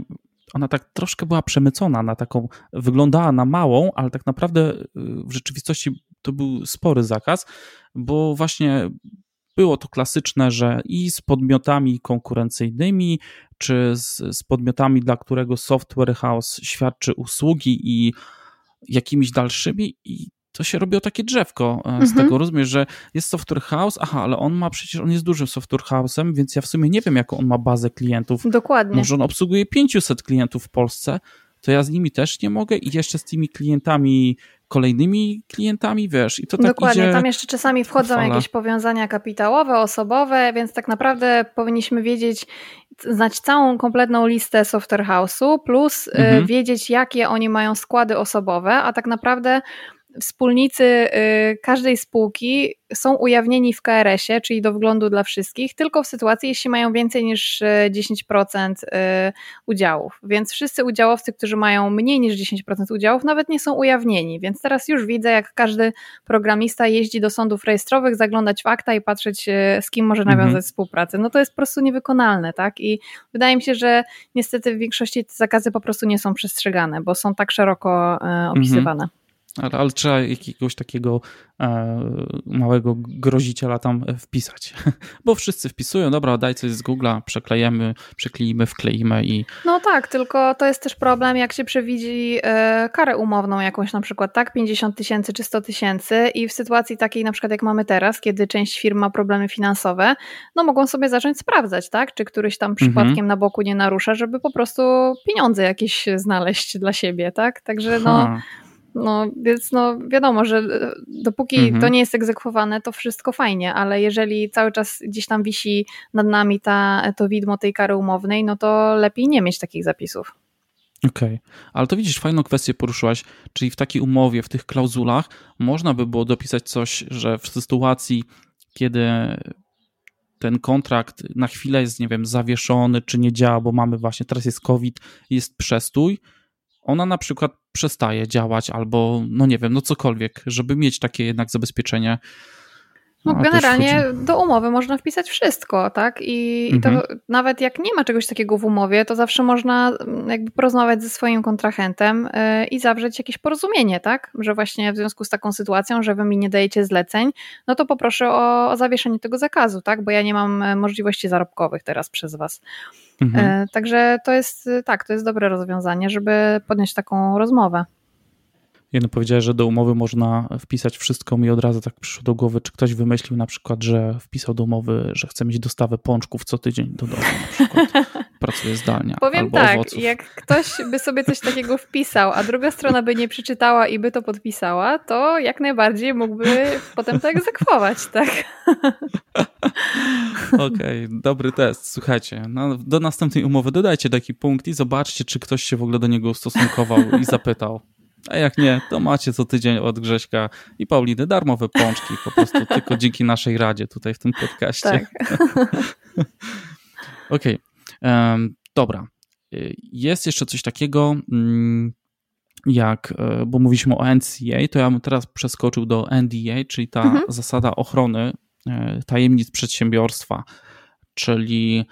ona tak troszkę była przemycona na taką, wyglądała na małą, ale tak naprawdę e, w rzeczywistości to był spory zakaz, bo właśnie było to klasyczne, że i z podmiotami konkurencyjnymi, czy z, z podmiotami, dla którego software house świadczy usługi i jakimiś dalszymi i to się robiło takie drzewko e, z mhm. tego, rozumiesz, że jest software house, aha, ale on ma przecież, on jest dużym software house'em, więc ja w sumie nie wiem, jaką on ma bazę klientów. Dokładnie. Może on obsługuje 500 klientów w Polsce, to ja z nimi też nie mogę i jeszcze z tymi klientami kolejnymi klientami, wiesz, i to tak Dokładnie, idzie tam jeszcze czasami wchodzą fala. jakieś powiązania kapitałowe, osobowe, więc tak naprawdę powinniśmy wiedzieć, znać całą kompletną listę software house'u, plus y, mhm. wiedzieć, jakie oni mają składy osobowe, a tak naprawdę wspólnicy y, każdej spółki są ujawnieni w KRS-ie, czyli do wglądu dla wszystkich, tylko w sytuacji, jeśli mają więcej niż 10% y, udziałów. Więc wszyscy udziałowcy, którzy mają mniej niż 10% udziałów, nawet nie są ujawnieni. Więc teraz już widzę, jak każdy programista jeździ do sądów rejestrowych, zaglądać w akta i patrzeć, z kim może nawiązać mhm. współpracę. No to jest po prostu niewykonalne, tak? I wydaje mi się, że niestety w większości te zakazy po prostu nie są przestrzegane, bo są tak szeroko mhm. opisywane. Mhm ale, ale trzeba jakiegoś takiego e, małego groziciela tam wpisać. Bo wszyscy wpisują, dobra, daj coś z Google'a, przeklejemy, przekleimy, wkleimy i... No tak, tylko to jest też problem, jak się przewidzi e, karę umowną jakąś na przykład, tak, 50 tysięcy czy 100 tysięcy i w sytuacji takiej na przykład jak mamy teraz, kiedy część firm ma problemy finansowe, no mogą sobie zacząć sprawdzać, tak, czy któryś tam przypadkiem mhm. na boku nie narusza, żeby po prostu pieniądze jakieś znaleźć dla siebie, tak, także no... Ha no, więc no wiadomo, że e, dopóki mhm. to nie jest egzekwowane, to wszystko fajnie, ale jeżeli cały czas gdzieś tam wisi nad nami ta, to widmo tej kary umownej, no to lepiej nie mieć takich zapisów. Okej, okay. ale to widzisz, fajną kwestię poruszyłaś, czyli w takiej umowie, w tych klauzulach można by było dopisać coś, że w sytuacji, kiedy ten kontrakt na chwilę jest, nie wiem, zawieszony, czy nie działa, bo mamy właśnie, teraz jest COVID, jest przestój, ona na przykład przestaje działać albo, no nie wiem, no cokolwiek, żeby mieć takie jednak zabezpieczenie. No, no generalnie do umowy można wpisać wszystko, tak? I, mhm. to nawet jak nie ma czegoś takiego w umowie, to zawsze można mm, jakby porozmawiać ze swoim kontrahentem yy, i zawrzeć jakieś porozumienie, tak? Że właśnie w związku z taką sytuacją, że wy mi nie dajecie zleceń, no to poproszę o, o zawieszenie tego zakazu, tak? Bo ja nie mam e, możliwości zarobkowych teraz przez was. Mhm. E, także to jest tak, to jest dobre rozwiązanie, żeby podjąć taką rozmowę. Jedno powiedziałeś, że do umowy można wpisać wszystko. Mi od razu tak przyszło do głowy, czy ktoś wymyślił na przykład, że wpisał do umowy, że chce mieć dostawę pączków co tydzień do domu na przykład. Pracuje zdalnie. Powiem albo tak, owoców. jak ktoś by sobie coś takiego wpisał, a druga strona by nie przeczytała i by to podpisała, to jak najbardziej mógłby potem to egzekwować, tak? Okej, okay, dobry test. Słuchajcie, no, do następnej umowy dodajcie taki punkt i zobaczcie, czy ktoś się w ogóle do niego ustosunkował i zapytał. A jak nie, to macie co tydzień od Grześka i Pauliny darmowe pączki, po prostu tylko dzięki naszej radzie tutaj w tym podcaście. Tak. Okej, okay. um, dobra. Jest jeszcze coś takiego, mm, jak, e, bo mówiliśmy o NCA, to ja bym teraz przeskoczył do NDA, czyli ta mhm. zasada ochrony e, tajemnic przedsiębiorstwa, czyli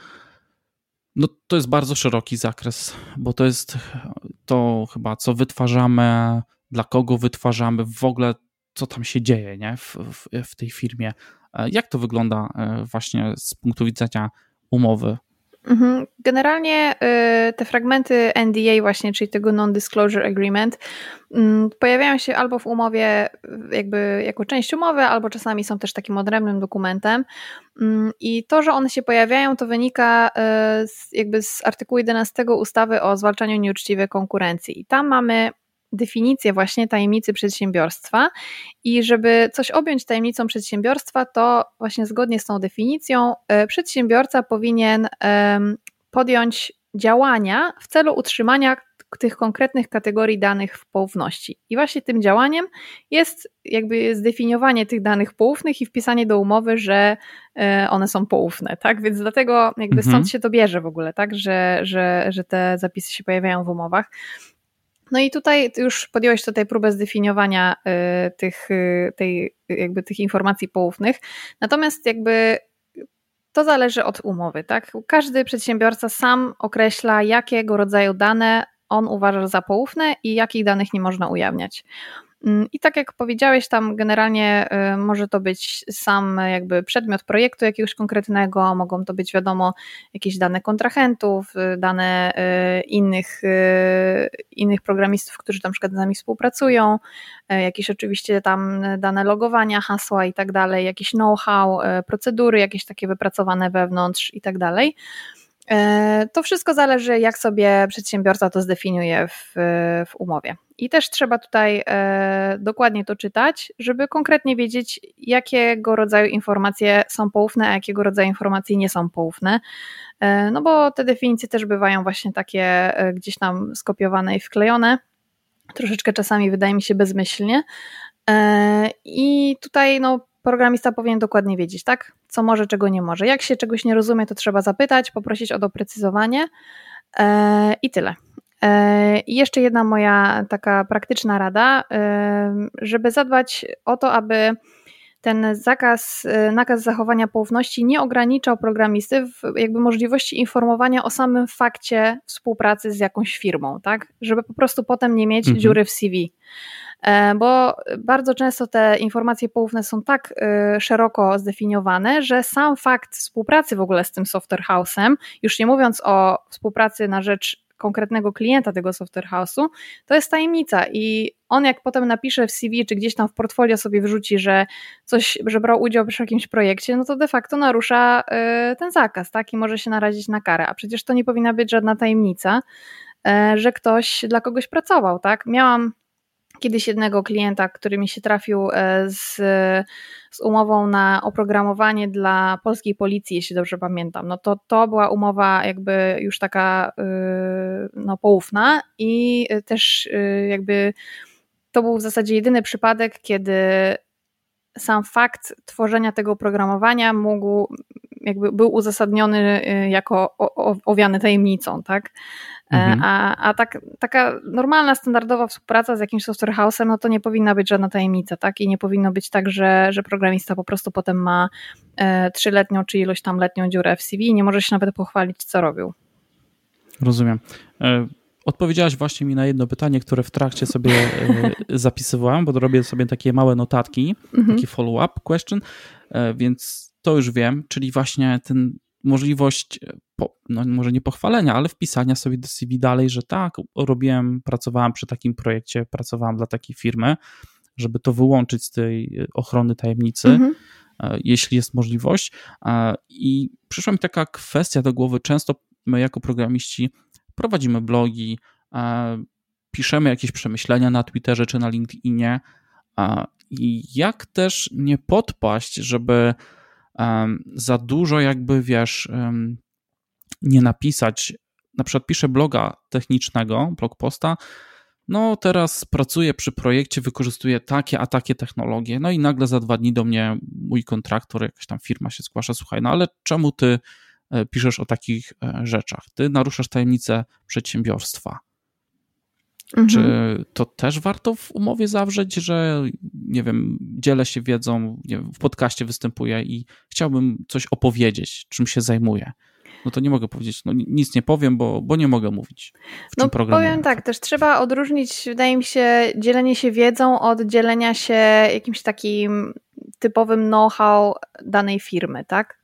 no, to jest bardzo szeroki zakres, bo to jest to chyba, co wytwarzamy, dla kogo wytwarzamy, w ogóle co tam się dzieje nie? W, w, w tej firmie. E, jak to wygląda e, właśnie z punktu widzenia umowy. Generalnie y, te fragmenty NDA właśnie, czyli tego Non-Disclosure Agreement, mm, pojawiają się albo w umowie jakby jako część umowy, albo czasami są też takim odrębnym dokumentem. Mm, I to, że one się pojawiają, to wynika y, jakby z artykułu 11 ustawy o zwalczaniu nieuczciwej konkurencji. I tam mamy definicję właśnie tajemnicy przedsiębiorstwa i żeby coś objąć tajemnicą przedsiębiorstwa, to właśnie zgodnie z tą definicją e, przedsiębiorca powinien podjąć działania w celu utrzymania tych konkretnych kategorii danych w poufności. I właśnie tym działaniem jest jakby zdefiniowanie tych danych poufnych i wpisanie do umowy, że e, one są poufne, tak? Więc dlatego jakby mhm. stąd się to bierze w ogóle, tak? Że, że, że te zapisy się pojawiają w umowach. No i tutaj już podjąłeś tutaj próbę zdefiniowania y, tych, y, tej, jakby tych informacji poufnych. Natomiast jakby to zależy od umowy, tak? Każdy przedsiębiorca sam określa, jakiego rodzaju dane on uważa za poufne i jakich danych nie można ujawniać. Mm, I tak jak powiedziałeś, tam generalnie y, może to być sam jakby przedmiot projektu jakiegoś konkretnego, mogą to być wiadomo jakieś dane kontrahentów, y, dane y, innych, innych programistów, którzy tam przykład z nami współpracują, jakieś oczywiście tam dane logowania, hasła i tak dalej, jakieś know-how, procedury jakieś takie wypracowane wewnątrz i tak dalej. E, to wszystko zależy, jak sobie przedsiębiorca to zdefiniuje w, w umowie. I też trzeba tutaj e, dokładnie to czytać, żeby konkretnie wiedzieć, jakiego rodzaju informacje są poufne, a jakiego rodzaju informacje nie są poufne. E, no bo te definicje też bywają właśnie takie gdzieś tam skopiowane i wklejone, troszeczkę czasami wydaje mi się bezmyślnie, I tutaj no, programista powinien dokładnie wiedzieć, tak? Co może, czego nie może. Jak się czegoś nie rozumie, to trzeba zapytać, poprosić o doprecyzowanie i tyle. I jeszcze jedna moja taka praktyczna rada, żeby zadbać o to, aby ten zakaz, y, nakaz zachowania poufności nie ograniczał programisty w jakby możliwości informowania o samym fakcie współpracy z jakąś firmą, tak? Żeby po prostu potem nie mieć mhm. dziury w CV. E, bo bardzo często te informacje poufne są tak y, szeroko zdefiniowane, że sam fakt współpracy w ogóle z tym software house'em, już nie mówiąc o współpracy na rzecz konkretnego klienta tego software house'u, to jest tajemnica i on jak potem napisze w CV, czy gdzieś tam w portfolio sobie wrzuci, że coś, że brał udział w jakimś projekcie, no to de facto narusza y, ten zakaz, tak? I może się narazić na karę. A przecież to nie powinna być żadna tajemnica, y, że ktoś dla kogoś pracował, tak? Miałam kiedyś jednego klienta, który mi się trafił e, z, z umową na oprogramowanie dla polskiej policji, jeśli dobrze pamiętam. No to, to była umowa jakby już taka y, no, poufna i też y, jakby to był w zasadzie jedyny przypadek, kiedy sam fakt tworzenia tego oprogramowania mógł, jakby był uzasadniony y, jako owiany tajemnicą, tak? E, mhm. A, a tak, taka normalna, standardowa współpraca z jakimś software house'em, no to nie powinna być żadna tajemnica, tak? I nie powinno być tak, że, że programista po prostu potem ma e, trzyletnią czy ilość tam letnią dziurę w CV i nie może się nawet pochwalić, co robił. Rozumiem. E, odpowiedziałaś właśnie mi na jedno pytanie, które w trakcie sobie zapisywałam, bo robię sobie takie małe notatki, mhm. taki follow-up question, więc to już wiem, czyli właśnie ten możliwość, e, po, no może nie pochwalenia, ale wpisania sobie do CV dalej, że tak, robiłem, pracowałem przy takim projekcie, pracowałem dla takiej firmy, żeby to wyłączyć z tej e, ochrony tajemnicy, mhm. E, jeśli jest możliwość. I przyszła mi taka kwestia do głowy. Często my jako programiści prowadzimy blogi, piszemy jakieś przemyślenia na Twitterze czy na LinkedInie. I jak też nie podpaść, żeby za dużo jakby, wiesz, nie napisać, na przykład piszę bloga technicznego, blog posta, no teraz pracuję przy projekcie, wykorzystuję takie, a takie technologie, no i nagle za dwa dni do mnie mój kontraktor, jakaś tam firma się zgłasza, słuchaj, no ale czemu ty e, piszesz o takich e, rzeczach? Ty naruszasz tajemnicę przedsiębiorstwa. Mhm. Czy to też warto w umowie zawrzeć, że nie wiem, dzielę się wiedzą, wiem, w podcaście występuję i chciałbym coś opowiedzieć, czym się zajmuję? No to nie mogę powiedzieć, no nic nie powiem, bo, bo nie mogę mówić. W no powiem tak, też trzeba odróżnić, wydaje mi się, dzielenie się wiedzą od dzielenia się jakimś takim typowym know-how danej firmy, tak?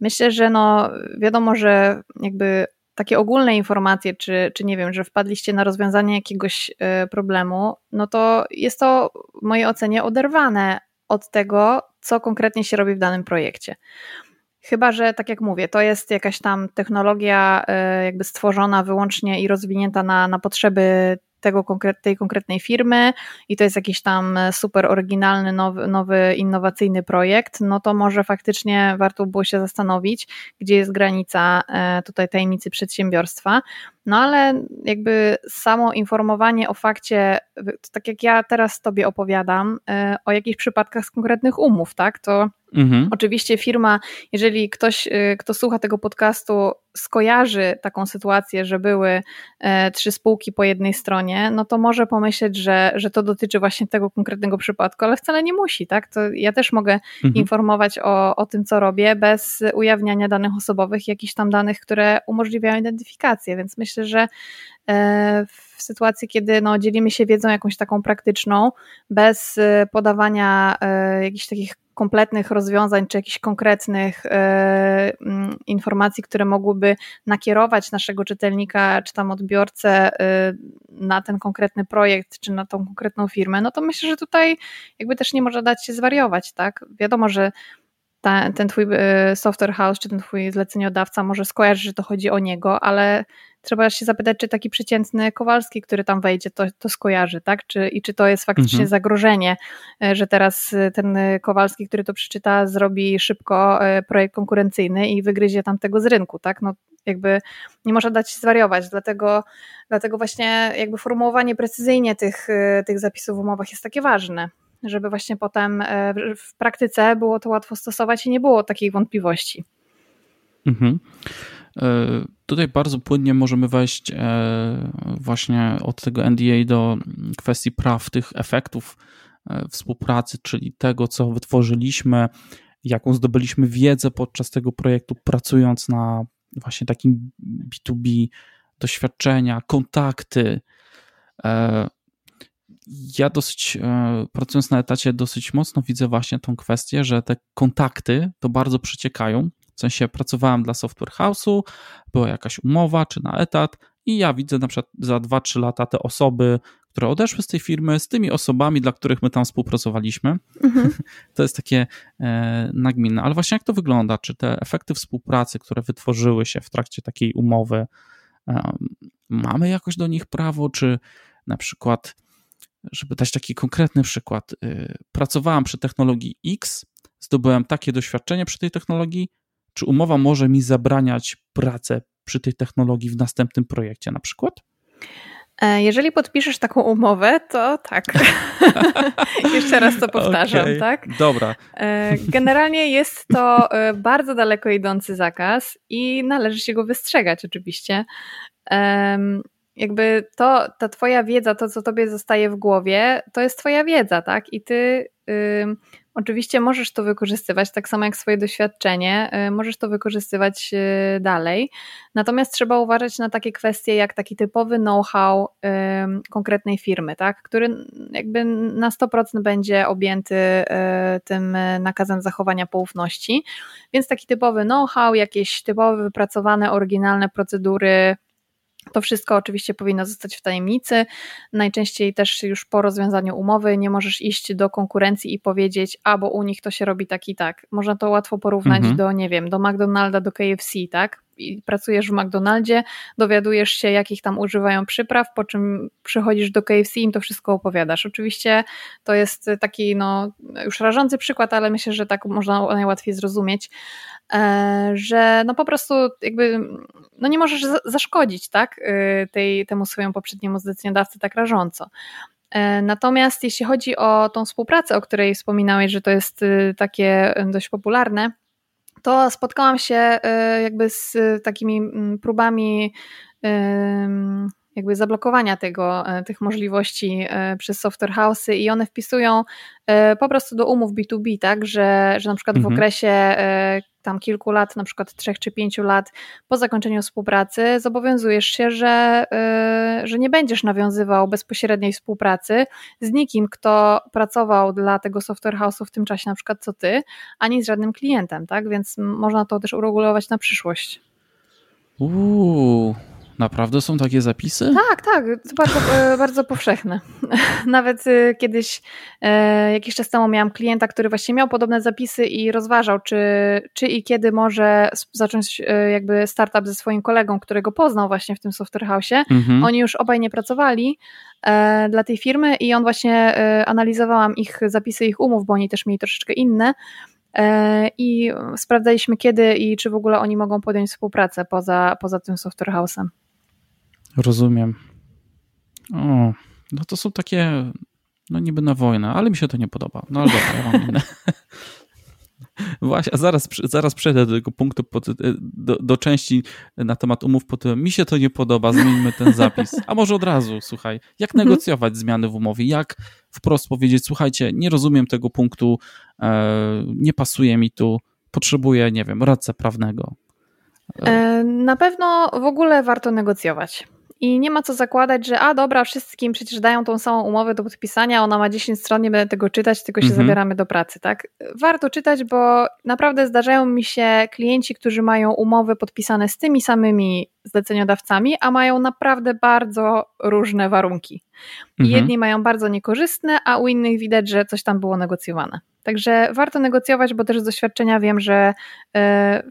Myślę, że no wiadomo, że jakby takie ogólne informacje, czy, czy nie wiem, że wpadliście na rozwiązanie jakiegoś e, problemu, no to jest to w mojej ocenie oderwane od tego, co konkretnie się robi w danym projekcie. Chyba, że tak jak mówię, to jest jakaś tam technologia e, jakby stworzona wyłącznie i rozwinięta na, na potrzeby tego tej konkretnej firmy i to jest jakiś tam super oryginalny, nowy, nowy, innowacyjny projekt, no to może faktycznie warto było się zastanowić, gdzie jest granica e, tutaj tajemnicy przedsiębiorstwa. No ale jakby samo informowanie o fakcie, tak jak ja teraz Tobie opowiadam, e, o jakichś przypadkach z konkretnych umów, tak, to Mhm. Oczywiście firma, jeżeli ktoś, y, kto słucha tego podcastu, skojarzy taką sytuację, że były e, trzy spółki po jednej stronie, no to może pomyśleć, że, że to dotyczy właśnie tego konkretnego przypadku, ale wcale nie musi, tak? To ja też mogę mhm. informować o, o tym, co robię, bez ujawniania danych osobowych, jakichś tam danych, które umożliwiają identyfikację, więc myślę, że e, w sytuacji, kiedy no, dzielimy się wiedzą jakąś taką praktyczną, bez e, podawania jakichś takich kompletnych rozwiązań czy jakichś konkretnych e, mm, informacji, które mogłyby nakierować naszego czytelnika czy tam odbiorcę e, na ten konkretny projekt czy na tą konkretną firmę, no to myślę, że tutaj jakby też nie może dać się zwariować, tak? Wiadomo, że ta, ten twój e, software house czy ten twój zleceniodawca może skojarzyć, że to chodzi o niego, ale trzeba się zapytać, czy taki przeciętny Kowalski, który tam wejdzie, to, to skojarzy, tak? Czy, I czy to jest faktycznie mhm. zagrożenie, e, że teraz e, ten Kowalski, który to przeczyta, zrobi szybko projekt konkurencyjny i wygryzie tamtego z rynku, tak? No jakby nie można dać się zwariować, dlatego, dlatego właśnie jakby formułowanie precyzyjnie tych, tych zapisów w umowach jest takie ważne żeby właśnie potem e, w praktyce było to łatwo stosować i nie było takich wątpliwości. Mhm. Tutaj bardzo płynnie możemy wejść właśnie od tego NDA do kwestii praw tych efektów współpracy, czyli tego, co wytworzyliśmy, jaką zdobyliśmy wiedzę podczas tego projektu, pracując na właśnie takim B2B, doświadczenia, kontakty. Ja dosyć, e, pracując na etacie, dosyć mocno widzę właśnie tą kwestię, że te kontakty to bardzo przeciekają. W sensie pracowałem dla Software House'u, była jakaś umowa czy na etat, i ja widzę na przykład za 2-3 lata te osoby, które odeszły z tej firmy, z tymi osobami, dla których my tam współpracowaliśmy. Mhm. To jest takie e, nagminne. Ale właśnie jak to wygląda? Czy te efekty współpracy, które wytworzyły się w trakcie takiej umowy, e, mamy jakoś do nich prawo, czy na przykład, żeby dać taki konkretny przykład, e, pracowałem przy technologii X, zdobyłem takie doświadczenie przy tej technologii, czy umowa może mi zabraniać pracę przy tej technologii w następnym projekcie na przykład? E, jeżeli podpiszesz taką umowę, to tak. Jeszcze raz to powtarzam, okay. tak? Dobra. E, generalnie jest to e, bardzo daleko idący zakaz i należy się go wystrzegać, oczywiście. Jakby to, ta twoja wiedza, to co tobie zostaje w głowie, to jest twoja wiedza, tak? I ty Oczywiście możesz to wykorzystywać, tak samo jak swoje doświadczenie, y, możesz to wykorzystywać y, dalej. Natomiast trzeba uważać na takie kwestie jak taki typowy know-how konkretnej firmy, tak? który jakby na 100% będzie objęty y, tym nakazem zachowania poufności. Więc taki typowy know-how, jakieś typowe wypracowane, oryginalne procedury to wszystko oczywiście powinno zostać w tajemnicy. Najczęściej też już po rozwiązaniu umowy nie możesz iść do konkurencji i powiedzieć, a bo u nich to się robi tak i tak. Można to łatwo porównać mhm. do, nie wiem, do McDonalda, do KFC, tak? I pracujesz w McDonaldzie, dowiadujesz się, jakich tam używają przypraw, po czym przychodzisz do KFC i im to wszystko opowiadasz. Oczywiście to jest taki no, już rażący przykład, ale myślę, że tak można najłatwiej zrozumieć, e, że no po prostu jakby no nie możesz zaszkodzić tak, y, tej, temu swojemu poprzedniemu zleceniodawcy tak rażąco. E, natomiast jeśli chodzi o tą współpracę, o której wspominałeś, że to jest y, takie dość popularne, to spotkałam się y, jakby z takimi mm, próbami jakby zablokowania tego, e, tych możliwości e, przez software house'y i one wpisują e, po prostu do umów B2B, tak, że, że na przykład mhm. w okresie tam kilku lat, na przykład trzech czy pięciu lat po zakończeniu współpracy, zobowiązujesz się, że, że nie będziesz nawiązywał bezpośredniej współpracy z nikim, kto pracował dla tego software house'u w tym czasie, na przykład co ty, ani z żadnym klientem, tak? Więc można to też uregulować na przyszłość. Uuu, Naprawdę są takie zapisy? Tak, tak, to bardzo, e, bardzo powszechne. Nawet e, kiedyś, e, jakiś czas temu miałam klienta, który właśnie miał podobne zapisy i rozważał, czy, czy i kiedy może zacząć jakby startup ze swoim kolegą, którego poznał właśnie w tym software house. Mhm. Oni już obaj nie pracowali dla tej firmy i on właśnie analizowałam ich zapisy, ich umów, bo oni też mieli troszeczkę inne i sprawdzaliśmy kiedy i czy w ogóle oni mogą podjąć współpracę poza, poza tym software house'em. Rozumiem. O, no to są takie, no niby na wojnę, ale mi się to nie podoba. No ale dobra, ja mam inne. Właśnie, a zaraz, zaraz przejdę do tego punktu, pod, e, do, do, części na temat umów pod Mi się to nie podoba, zmieńmy ten zapis. A może od razu, słuchaj, jak mhm. negocjować zmiany w umowie? Jak wprost powiedzieć, słuchajcie, nie rozumiem tego punktu, e, nie pasuje mi tu, potrzebuję, nie wiem, radcę prawnego. E, na pewno w ogóle warto negocjować. I nie ma co zakładać, że a dobra, wszystkim przecież dają tą samą umowę do podpisania, ona ma 10 stron, nie będę tego czytać, tylko się mhm. zabieramy do pracy, tak? Warto czytać, bo naprawdę zdarzają mi się klienci, którzy mają umowy podpisane z tymi samymi zleceniodawcami, a mają naprawdę bardzo różne warunki. Mhm. Jedni mają bardzo niekorzystne, a u innych widać, że coś tam było negocjowane. Także warto negocjować, bo też z doświadczenia wiem, że y,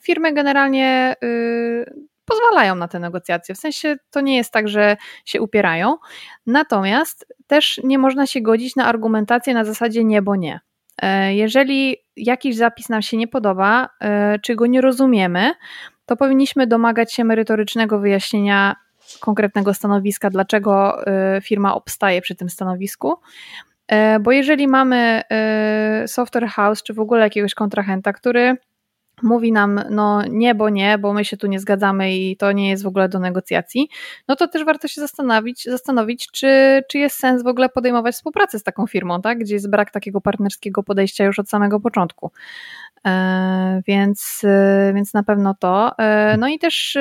firmy generalnie y, pozwalają na te negocjacje. W sensie to nie jest tak, że się upierają. Natomiast też nie można się godzić na argumentację na zasadzie nie, bo nie. E, jeżeli jakiś zapis nam się nie podoba, e, czy go nie rozumiemy, to powinniśmy domagać się merytorycznego wyjaśnienia konkretnego stanowiska, dlaczego e, firma obstaje przy tym stanowisku. bo jeżeli mamy software house, czy w ogóle jakiegoś kontrahenta, który mówi nam, no nie, bo nie, bo my się tu nie zgadzamy i to nie jest w ogóle do negocjacji, no to też warto się zastanowić, zastanowić czy, czy jest sens w ogóle podejmować współpracę z taką firmą, tak? gdzie jest brak takiego partnerskiego podejścia już od samego początku. E, więc, e, więc na pewno to. E, no i też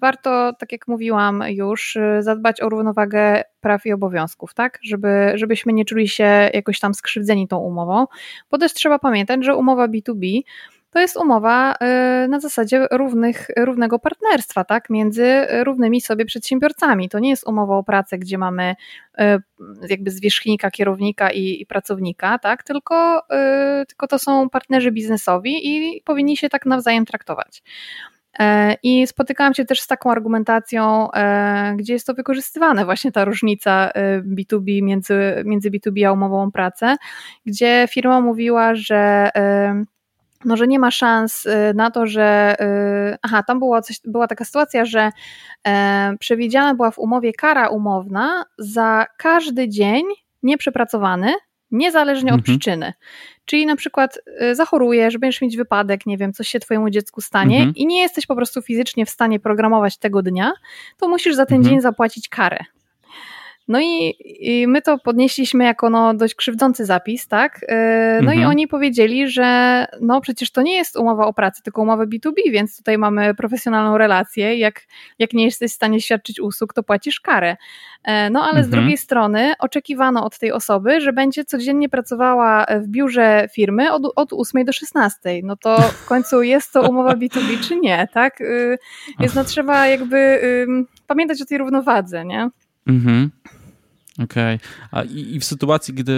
warto, tak jak mówiłam już, zadbać o równowagę praw i obowiązków, tak? Żeby, żebyśmy nie czuli się jakoś tam skrzywdzeni tą umową, bo też trzeba pamiętać, że umowa B2B to jest umowa y, na zasadzie równych, równego partnerstwa, tak, między równymi sobie przedsiębiorcami. To nie jest umowa o pracę, gdzie mamy y, jakby zwierzchnika, kierownika i, i pracownika, tak, tylko, y, tylko to są partnerzy biznesowi i powinni się tak nawzajem traktować. E, I spotykałam się też z taką argumentacją, e, gdzie jest to wykorzystywane, właśnie ta różnica B2B między, między B2B a umową o pracę, gdzie firma mówiła, że no, że nie ma szans y, na to, że. Y, aha, tam było coś, była taka sytuacja, że e, przewidziana była w umowie kara umowna za każdy dzień nieprzepracowany, niezależnie od mhm. przyczyny. Czyli na przykład y, zachorujesz, będziesz mieć wypadek, nie wiem, coś się twojemu dziecku stanie mhm. i nie jesteś po prostu fizycznie w stanie programować tego dnia, to musisz za ten mhm. dzień zapłacić karę. No i, i, my to podnieśliśmy jako no, dość krzywdzący zapis, tak? E, no mhm. i oni powiedzieli, że no przecież to nie jest umowa o pracy, tylko umowa B2B, więc tutaj mamy profesjonalną relację. Jak, jak nie jesteś w stanie świadczyć usług, to płacisz karę. E, no ale mhm. z drugiej strony oczekiwano od tej osoby, że będzie codziennie pracowała w biurze firmy od, od 8 do 16. No to w końcu jest to umowa B2B czy nie, tak? Y, więc no trzeba jakby pamiętać o tej równowadze, nie? Mhm. Okej. Okay. I, I w sytuacji, gdy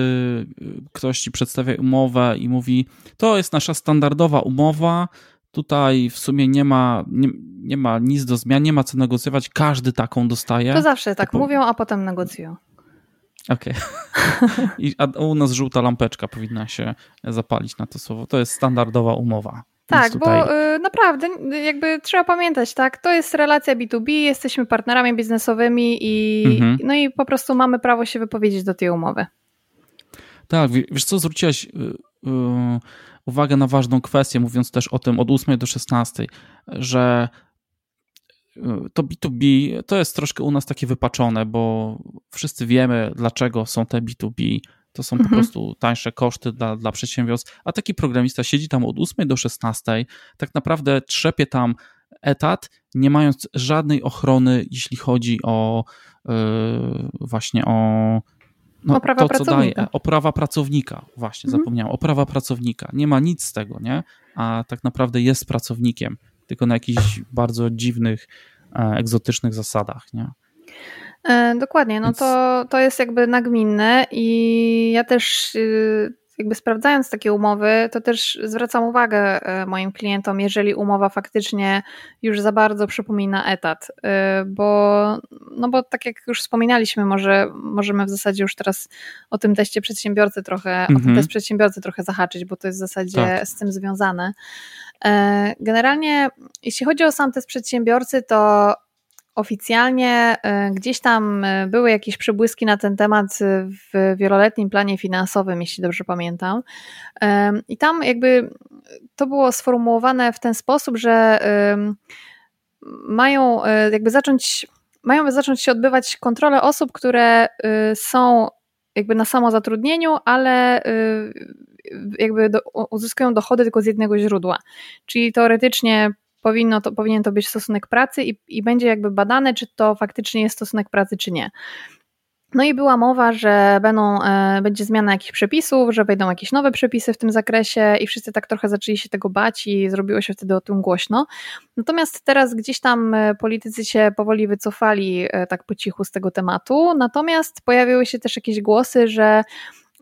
y, ktoś ci przedstawia umowę i mówi, to jest nasza standardowa umowa, tutaj w sumie nie ma, nie, nie ma nic do zmian, nie ma co negocjować, każdy taką dostaje. To zawsze tak mówią, a potem negocjują. Okej. Okay. a u nas żółta lampeczka powinna się zapalić na to słowo. To jest standardowa umowa. Tak, tutaj... bo y, naprawdę jakby trzeba pamiętać, tak, to jest relacja B2B, jesteśmy partnerami biznesowymi i mhm. no i po prostu mamy prawo się wypowiedzieć do tej umowy. Tak, wiesz co, zwróciłaś y, y, uwagę na ważną kwestię, mówiąc też o tym od 8 do 16, że y, to B2B to jest troszkę u nas takie wypaczone, bo wszyscy wiemy, dlaczego są te B2B to są mhm. po prostu tańsze koszty dla, dla przedsiębiorstw, a taki programista siedzi tam od 8 do 16, tak naprawdę trzepie tam etat, nie mając żadnej ochrony, jeśli chodzi o yy, właśnie o no, o prawa to, co daje, o prawa pracownika, właśnie mhm. zapomniałem, o prawa pracownika. Nie ma nic z tego, nie? A tak naprawdę jest pracownikiem, tylko na jakichś bardzo dziwnych, e, egzotycznych zasadach, nie? E, dokładnie, no to, to jest jakby nagminne i ja też y, jakby sprawdzając takie umowy, to też zwracam uwagę e, moim klientom, jeżeli umowa faktycznie już za bardzo przypomina etat, e, bo, no bo tak jak już wspominaliśmy, może możemy w zasadzie już teraz o tym teście przedsiębiorcy trochę, o tym mhm. test przedsiębiorcy trochę zahaczyć, bo to jest w zasadzie tak. z tym związane. Generalnie, jeśli chodzi o sam test przedsiębiorcy, to Oficjalnie e, gdzieś tam e, były jakieś przebłyski na ten temat w wieloletnim planie finansowym, jeśli dobrze pamiętam. I tam jakby to było sformułowane w ten sposób, że mają e, jakby zacząć, mają zacząć się odbywać kontrole osób, które są jakby na samozatrudnieniu, ale jakby do, uzyskują dochody tylko z jednego źródła. Czyli teoretycznie powinno to, powinien to być stosunek pracy i, i będzie jakby badane, czy to faktycznie jest stosunek pracy, czy nie. No i była mowa, że będą, e, będzie zmiana jakichś przepisów, że wejdą jakieś nowe przepisy w tym zakresie i wszyscy tak trochę zaczęli się tego bać i zrobiło się wtedy o tym głośno. Natomiast teraz gdzieś tam e, politycy się powoli wycofali e, tak po cichu z tego tematu, natomiast pojawiły się też jakieś głosy, że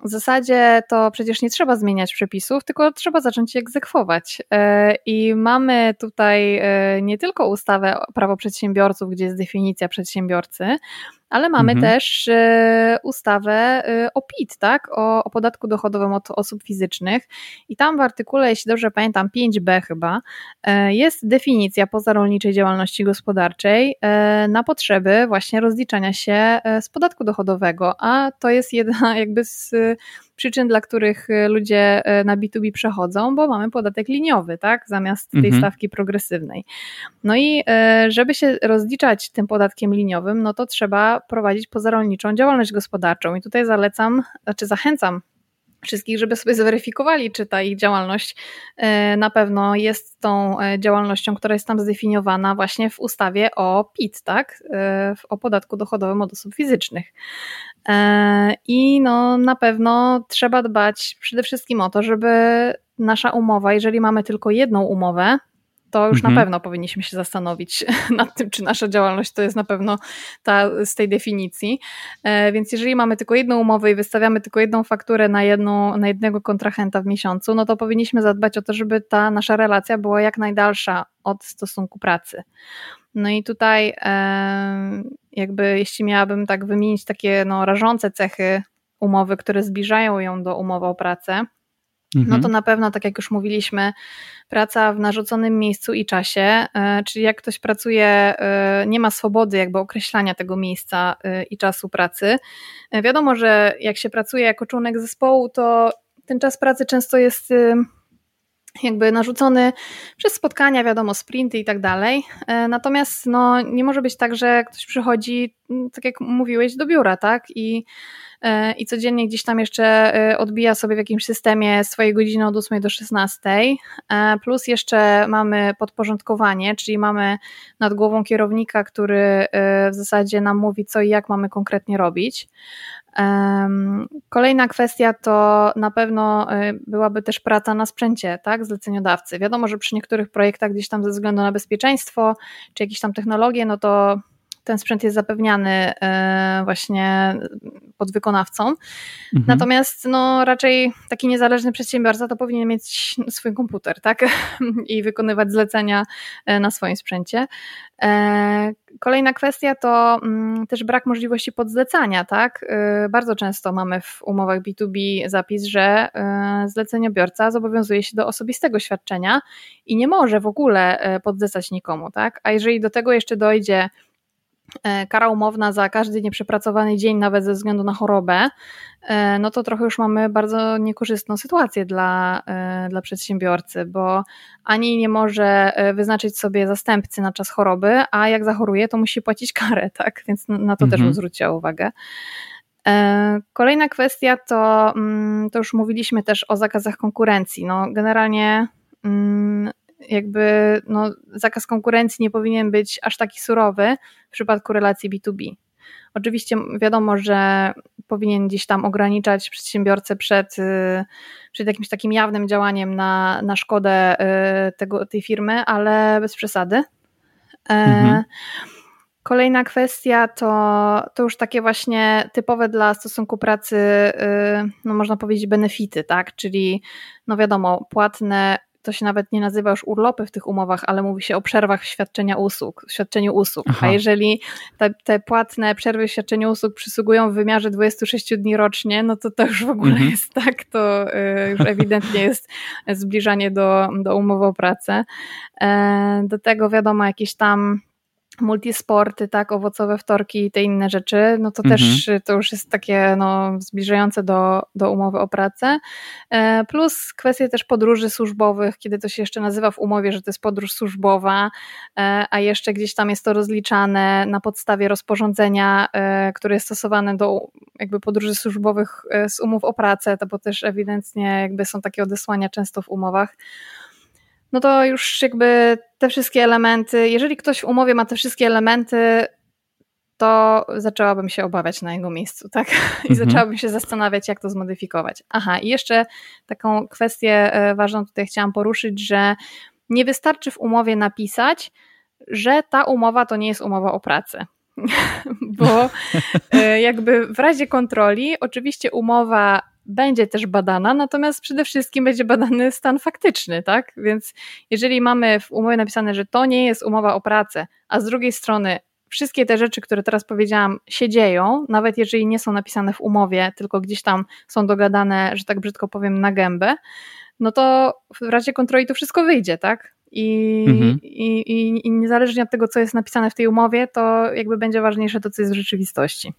w zasadzie to przecież nie trzeba zmieniać przepisów, tylko trzeba zacząć je egzekwować. E, I mamy tutaj e, nie tylko ustawę prawo przedsiębiorców, gdzie jest definicja przedsiębiorcy, ale mamy mhm. też y, ustawę y, o PIT, tak? O, o, podatku dochodowym od osób fizycznych. I tam w artykule, jeśli dobrze pamiętam, 5b chyba, y, jest definicja pozarolniczej działalności gospodarczej na potrzeby właśnie rozliczania się z podatku dochodowego, a to jest jedna jakby z przyczyn, dla których e, ludzie e, na B2B przechodzą, bo mamy podatek liniowy, tak, zamiast tej mhm. stawki progresywnej. No i e, żeby się rozliczać tym podatkiem liniowym, no to trzeba prowadzić pozarolniczą działalność gospodarczą. I tutaj zalecam, znaczy zachęcam wszystkich, żeby sobie zweryfikowali, czy ta ich działalność na pewno jest tą działalnością, która jest tam zdefiniowana właśnie w ustawie o PIT, tak? O podatku dochodowym od osób fizycznych. E, I no, na pewno trzeba dbać przede wszystkim o to, żeby nasza umowa, jeżeli mamy tylko jedną umowę, to już mhm. na pewno powinniśmy się zastanowić nad tym, czy nasza działalność to jest na pewno ta z tej definicji. E, więc jeżeli mamy tylko jedną umowę i wystawiamy tylko jedną fakturę na, jedną, na jednego kontrahenta w miesiącu, no to powinniśmy zadbać o to, żeby ta nasza relacja była jak najdalsza od stosunku pracy. No i tutaj jakby jeśli miałabym tak wymienić takie no, rażące cechy umowy, które zbliżają ją do umowy o pracę. No to na pewno, tak jak już mówiliśmy, praca w narzuconym miejscu i czasie, e, czyli jak ktoś pracuje, e, nie ma swobody jakby określania tego miejsca e, i czasu pracy. Wiadomo, że jak się pracuje jako członek zespołu, to ten czas pracy często jest jakby narzucony przez spotkania, wiadomo, sprinty i tak dalej. Natomiast no, nie może być tak, że ktoś przychodzi, tak jak mówiłeś, do biura, tak? I, i codziennie gdzieś tam jeszcze e, odbija sobie w jakimś systemie swoje godziny od 8 do 16. Plus jeszcze mamy podporządkowanie, czyli mamy nad głową kierownika, który w zasadzie nam mówi, co i jak mamy konkretnie robić. Kolejna kwestia to na pewno byłaby też praca na sprzęcie, tak, zleceniodawcy. Wiadomo, że przy niektórych projektach gdzieś tam ze względu na bezpieczeństwo czy jakieś tam technologie, no to ten sprzęt jest zapewniany e, właśnie podwykonawcą. Mhm. Natomiast no, raczej taki niezależny przedsiębiorca to powinien mieć swój komputer, tak? I wykonywać zlecenia e, na swoim sprzęcie. E, kolejna kwestia to mm, też brak możliwości podzlecania, tak? Bardzo często mamy w umowach B2B zapis, że zleceniobiorca zobowiązuje się do osobistego świadczenia i nie może w ogóle podzlecać nikomu, tak? A jeżeli do tego jeszcze dojdzie kara umowna za każdy nieprzepracowany dzień, nawet ze względu na chorobę, e, no to trochę już mamy bardzo niekorzystną sytuację dla, e, dla przedsiębiorcy, bo ani nie może wyznaczyć sobie zastępcy na czas choroby, a jak zachoruje, to musi płacić karę, tak? Więc na to mhm. też bym zwróciła uwagę. Kolejna kwestia to, mm, to już mówiliśmy też o zakazach konkurencji. No, generalnie mm, jakby no, zakaz konkurencji nie powinien być aż taki surowy w przypadku relacji B2B. Oczywiście wiadomo, że powinien gdzieś tam ograniczać przedsiębiorcę przed, y, przed jakimś takim jawnym działaniem na, na szkodę y, tego, tej firmy, ale bez przesady. E, mhm. Kolejna kwestia to, to już takie właśnie typowe dla stosunku pracy, y, no można powiedzieć, benefity, tak? Czyli, no wiadomo, płatne to się nawet nie nazywa już urlopy w tych umowach, ale mówi się o przerwach świadczenia usług, świadczeniu usług. Aha. A jeżeli te, te, płatne przerwy w świadczeniu usług przysługują w wymiarze 26 dni rocznie, no to to już w ogóle mhm. jest tak, to y, już ewidentnie jest zbliżanie do, do umowy o pracę. E, do tego wiadomo jakieś tam multisporty, tak, owocowe wtorki i te inne rzeczy, no to mhm. też to już jest takie no, zbliżające do, do umowy o pracę. E, plus kwestie też podróży służbowych, kiedy to się jeszcze nazywa w umowie, że to jest podróż służbowa, e, a jeszcze gdzieś tam jest to rozliczane na podstawie rozporządzenia, e, które jest stosowane do jakby podróży służbowych z umów o pracę, to bo też ewidentnie jakby są takie odesłania często w umowach no to już jakby te wszystkie elementy, jeżeli ktoś w umowie ma te wszystkie elementy, to zaczęłabym się obawiać na jego miejscu, tak? I mhm. zaczęłabym się zastanawiać, jak to zmodyfikować. Aha, i jeszcze taką kwestię e, ważną tutaj chciałam poruszyć, że nie wystarczy w umowie napisać, że ta umowa to nie jest umowa o pracę. Bo e, jakby w razie kontroli, oczywiście umowa będzie też badana, natomiast przede wszystkim będzie badany stan faktyczny, tak? Więc jeżeli mamy w umowie napisane, że to nie jest umowa o pracę, a z drugiej strony wszystkie te rzeczy, które teraz powiedziałam, się dzieją, nawet jeżeli nie są napisane w umowie, tylko gdzieś tam są dogadane, że tak brzydko powiem, na gębę, no to w razie kontroli to wszystko wyjdzie, tak? I, mhm. i, i, I niezależnie od tego, co jest napisane w tej umowie, to jakby będzie ważniejsze to, co jest w rzeczywistości.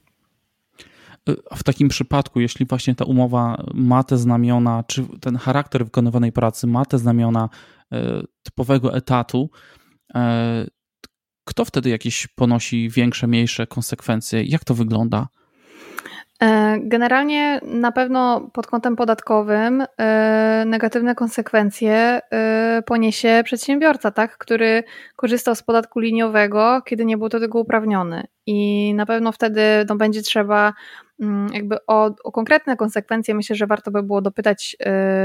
W takim przypadku, jeśli właśnie ta umowa ma te znamiona, czy ten charakter wykonywanej pracy ma te znamiona e, typowego etatu, e, kto wtedy jakieś ponosi większe, mniejsze konsekwencje? Jak to wygląda? E, generalnie na pewno pod kątem podatkowym negatywne konsekwencje poniesie przedsiębiorca, tak, który korzystał z podatku liniowego, kiedy nie był do tego uprawniony. I na pewno wtedy no, będzie trzeba jakby o, o, konkretne konsekwencje myślę, że warto by było dopytać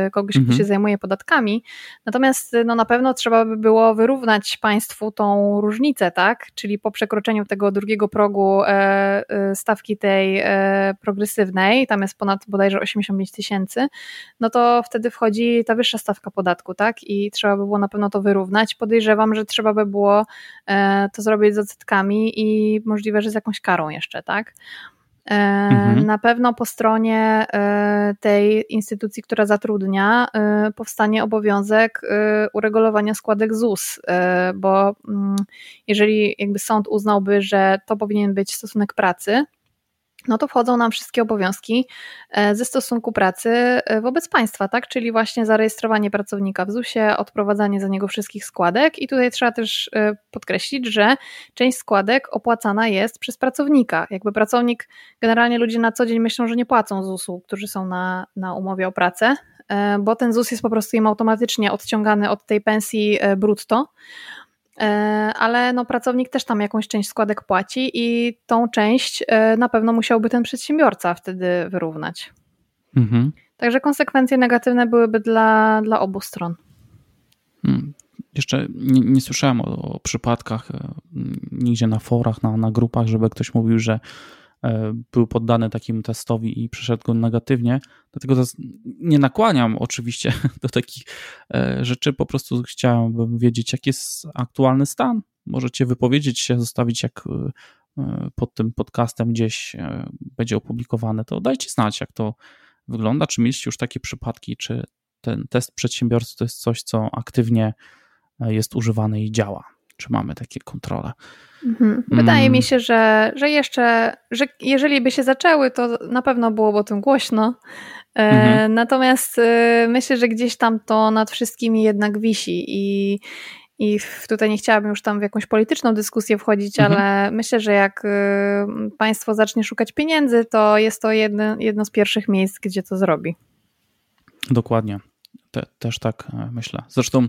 y, kogoś, mhm. kto się zajmuje podatkami. Natomiast no, na pewno trzeba by było wyrównać państwu tą różnicę, tak? Czyli po przekroczeniu tego drugiego progu e, e, stawki tej e, progresywnej, tam jest ponad bodajże 85 tysięcy, no to wtedy wchodzi ta wyższa stawka podatku, tak? I trzeba by było na pewno to wyrównać. Podejrzewam, że trzeba by było e, to zrobić z odsetkami i możliwe, że z jakąś karą jeszcze, tak? E, mhm. Na pewno po stronie e, tej instytucji, która zatrudnia, e, powstanie obowiązek uregulowania składek ZUS, bo mm, jeżeli jakby sąd uznałby, że to powinien być stosunek pracy, no to wchodzą nam wszystkie obowiązki e, ze stosunku pracy e, wobec państwa, tak? Czyli właśnie zarejestrowanie pracownika w ZUS-ie, odprowadzanie za niego wszystkich składek i tutaj trzeba też e, podkreślić, że część składek opłacana jest przez pracownika. Jakby pracownik, generalnie ludzie na co dzień myślą, że nie płacą ZUS-u, którzy są na, na umowie o pracę, bo ten ZUS jest po prostu im automatycznie odciągany od tej pensji brutto. E, ale no, pracownik też tam jakąś część składek płaci i tą część e, na pewno musiałby ten przedsiębiorca wtedy wyrównać. Mhm. Także konsekwencje negatywne byłyby dla, dla obu stron. Hmm. Jeszcze nie, nie słyszałem o, o, przypadkach e, nigdzie na forach, na, na grupach, żeby ktoś mówił, że był poddany takim testowi i przeszedł go negatywnie. Dlatego nie nakłaniam oczywiście do takich e, rzeczy, po prostu chciałem wiedzieć, jaki jest aktualny stan. Możecie wypowiedzieć się, zostawić jak e, pod tym podcastem gdzieś będzie opublikowane, to dajcie znać, jak to wygląda, czy mieliście już takie przypadki, czy ten test przedsiębiorcy to jest coś, co aktywnie jest używane i działa, czy mamy takie kontrole. Mhm. Wydaje mm. mi się, że, że jeszcze, że jeżeli by się zaczęły, to na pewno byłoby o tym głośno. E, mhm. Natomiast e, myślę, że gdzieś tam to nad wszystkimi jednak wisi i, i tutaj nie chciałabym już tam w jakąś polityczną dyskusję wchodzić, mhm. ale myślę, że jak e, państwo zacznie szukać pieniędzy, to jest to jedno, jedno z pierwszych miejsc, gdzie to zrobi. Dokładnie. Te, też tak myślę. Zresztą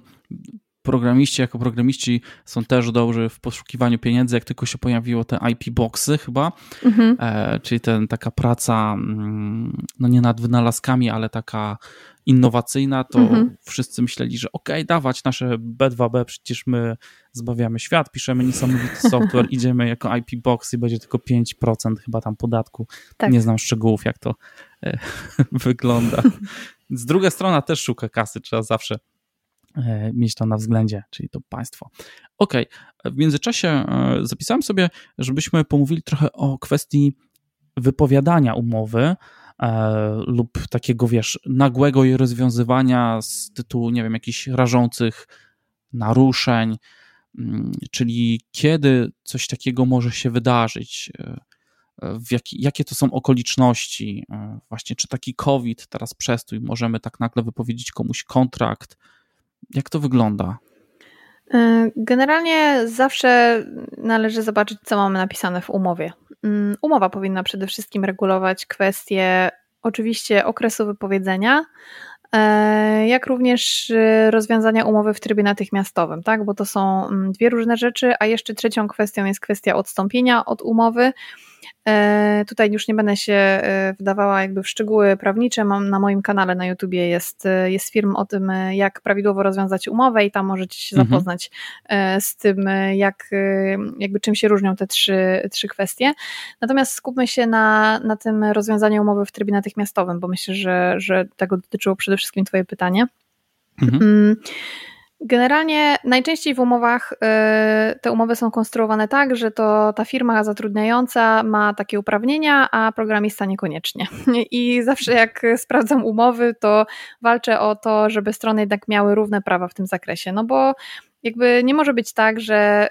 programiści jako programiści są też dobrzy w poszukiwaniu pieniędzy, jak tylko się pojawiło te IP boxy chyba, mhm. e, czyli ten, taka praca mm, no nie nad wynalazkami, ale taka innowacyjna, to mhm. wszyscy myśleli, że okej, okay, dawać nasze B2B, przecież my zbawiamy świat, piszemy niesamowity software, idziemy jako IP box i będzie tylko 5% chyba tam podatku. Tak. Nie znam szczegółów, jak to e, wygląda. Z drugiej strony też szuka kasy, trzeba zawsze mieć to na względzie, czyli to państwo. Ok, w międzyczasie e, zapisałem sobie, żebyśmy pomówili trochę o kwestii wypowiadania umowy e, lub takiego, wiesz, nagłego jej rozwiązywania z tytułu, nie wiem, jakichś rażących naruszeń, mm, czyli kiedy coś takiego może się wydarzyć, jak, jakie to są okoliczności, właśnie czy taki COVID, teraz przestój, możemy tak nagle wypowiedzieć komuś kontrakt, jak to wygląda? E, generalnie zawsze należy zobaczyć, co mamy napisane w umowie. Mm, umowa powinna przede wszystkim regulować kwestie oczywiście okresu wypowiedzenia, e, jak również e, rozwiązania umowy w trybie natychmiastowym, tak? bo to są mm, dwie różne rzeczy, a jeszcze trzecią kwestią jest kwestia odstąpienia od umowy. E, tutaj już nie będę się e, wdawała jakby w szczegóły prawnicze. Mam na moim kanale na YouTubie jest, e, jest film o tym, jak prawidłowo rozwiązać umowę i tam możecie się mhm. zapoznać z tym, jak, jakby czym się różnią te trzy, trzy kwestie. Natomiast skupmy się na, na tym rozwiązaniu umowy w trybie natychmiastowym, bo myślę, że, że tego dotyczyło przede wszystkim Twoje pytanie. Mhm. Generalnie najczęściej w umowach y, te umowy są konstruowane tak, że to ta firma zatrudniająca ma takie uprawnienia, a programista niekoniecznie. I zawsze jak sprawdzam umowy, to walczę o to, żeby strony jednak miały równe prawa w tym zakresie. No bo jakby nie może być tak, że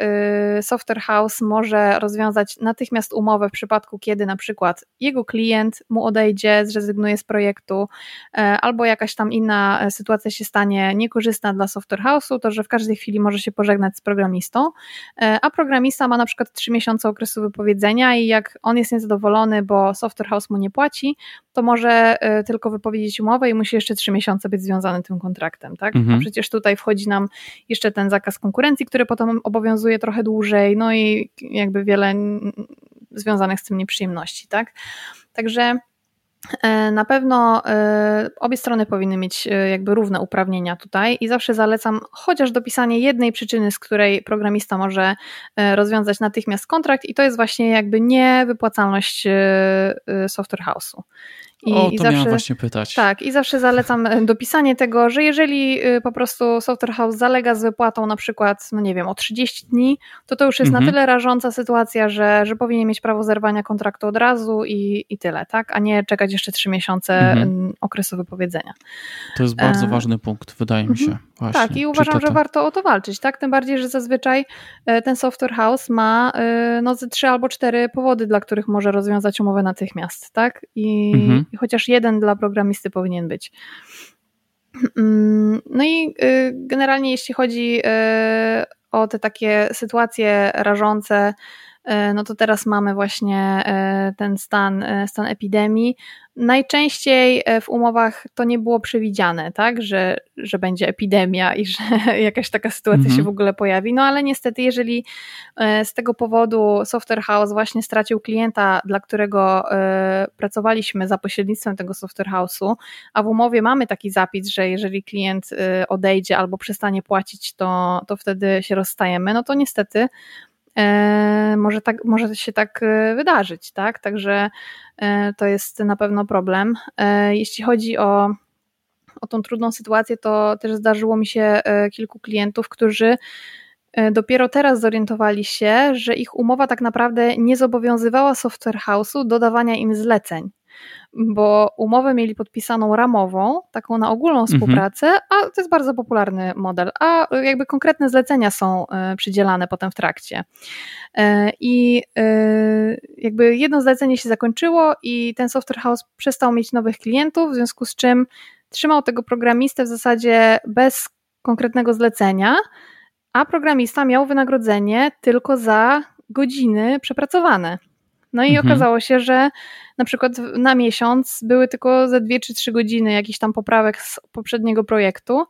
y, software house może rozwiązać natychmiast umowę w przypadku, kiedy na przykład jego klient mu odejdzie, zrezygnuje z projektu, e, albo jakaś tam inna e, sytuacja się stanie niekorzystna dla software house'u, to że w każdej chwili może się pożegnać z programistą, e, a programista ma na przykład 3 miesiące okresu wypowiedzenia i jak on jest niezadowolony, bo software house mu nie płaci, to może tylko wypowiedzieć umowę i musi jeszcze 3 miesiące być związany tym kontraktem, tak? Mhm. A przecież tutaj wchodzi nam jeszcze ten zakres zakaz konkurencji, który potem obowiązuje trochę dłużej, no i jakby wiele związanych z tym nieprzyjemności, tak? Także e, na pewno e, obie strony powinny mieć e, jakby równe uprawnienia tutaj i zawsze zalecam chociaż dopisanie jednej przyczyny, z której programista może rozwiązać natychmiast kontrakt i to jest właśnie jakby niewypłacalność software house'u. I, o, to i zawsze, miałam właśnie pytać. Tak, i zawsze zalecam e, dopisanie tego, że jeżeli e, po prostu Software House zalega z wypłatą na przykład, no nie wiem, o 30 dni, to to już jest mhm. na tyle rażąca sytuacja, że, że powinien mieć prawo zerwania kontraktu od razu i, i tyle, tak? A nie czekać jeszcze 3 miesiące mhm. okresu wypowiedzenia. To jest bardzo e... ważny punkt, wydaje mi się. Właśnie. Tak, i uważam, że warto o to walczyć, tak? Tym bardziej, że zazwyczaj ten Software House ma no ze trzy albo cztery powody, dla których może rozwiązać umowę natychmiast, tak? I, mhm i chociaż jeden dla programisty powinien być. Mm, no i y, generalnie jeśli chodzi y, o te takie sytuacje rażące, no to teraz mamy właśnie ten stan, stan epidemii. Najczęściej e, w umowach to nie było przewidziane, tak, że, że będzie epidemia i że jakaś taka sytuacja mhm. się w ogóle pojawi. No ale niestety, jeżeli e, z tego powodu Software House właśnie stracił klienta, dla którego e, pracowaliśmy za pośrednictwem tego Software House'u, a w umowie mamy taki zapis, że jeżeli klient odejdzie albo przestanie płacić, to, to wtedy się rozstajemy, no to niestety może, tak, może się tak wydarzyć, tak? Także E, to jest na pewno problem. E, jeśli chodzi o, o tą trudną sytuację, to też zdarzyło mi się e, kilku klientów, którzy dopiero teraz zorientowali się, że ich umowa tak naprawdę nie zobowiązywała software house'u do dawania im zleceń bo umowę mieli podpisaną ramową, taką na ogólną mhm. współpracę, mhm. a to jest bardzo popularny model, a jakby konkretne zlecenia są e, przydzielane potem w trakcie. E, I e, jakby jedno zlecenie się zakończyło i ten software house przestał mieć nowych klientów, w związku z czym trzymał tego programistę w zasadzie bez konkretnego zlecenia, a programista miał wynagrodzenie tylko za godziny przepracowane. No i mhm. okazało się, że na przykład na miesiąc były tylko ze dwie czy trzy godziny jakichś tam poprawek z poprzedniego projektu.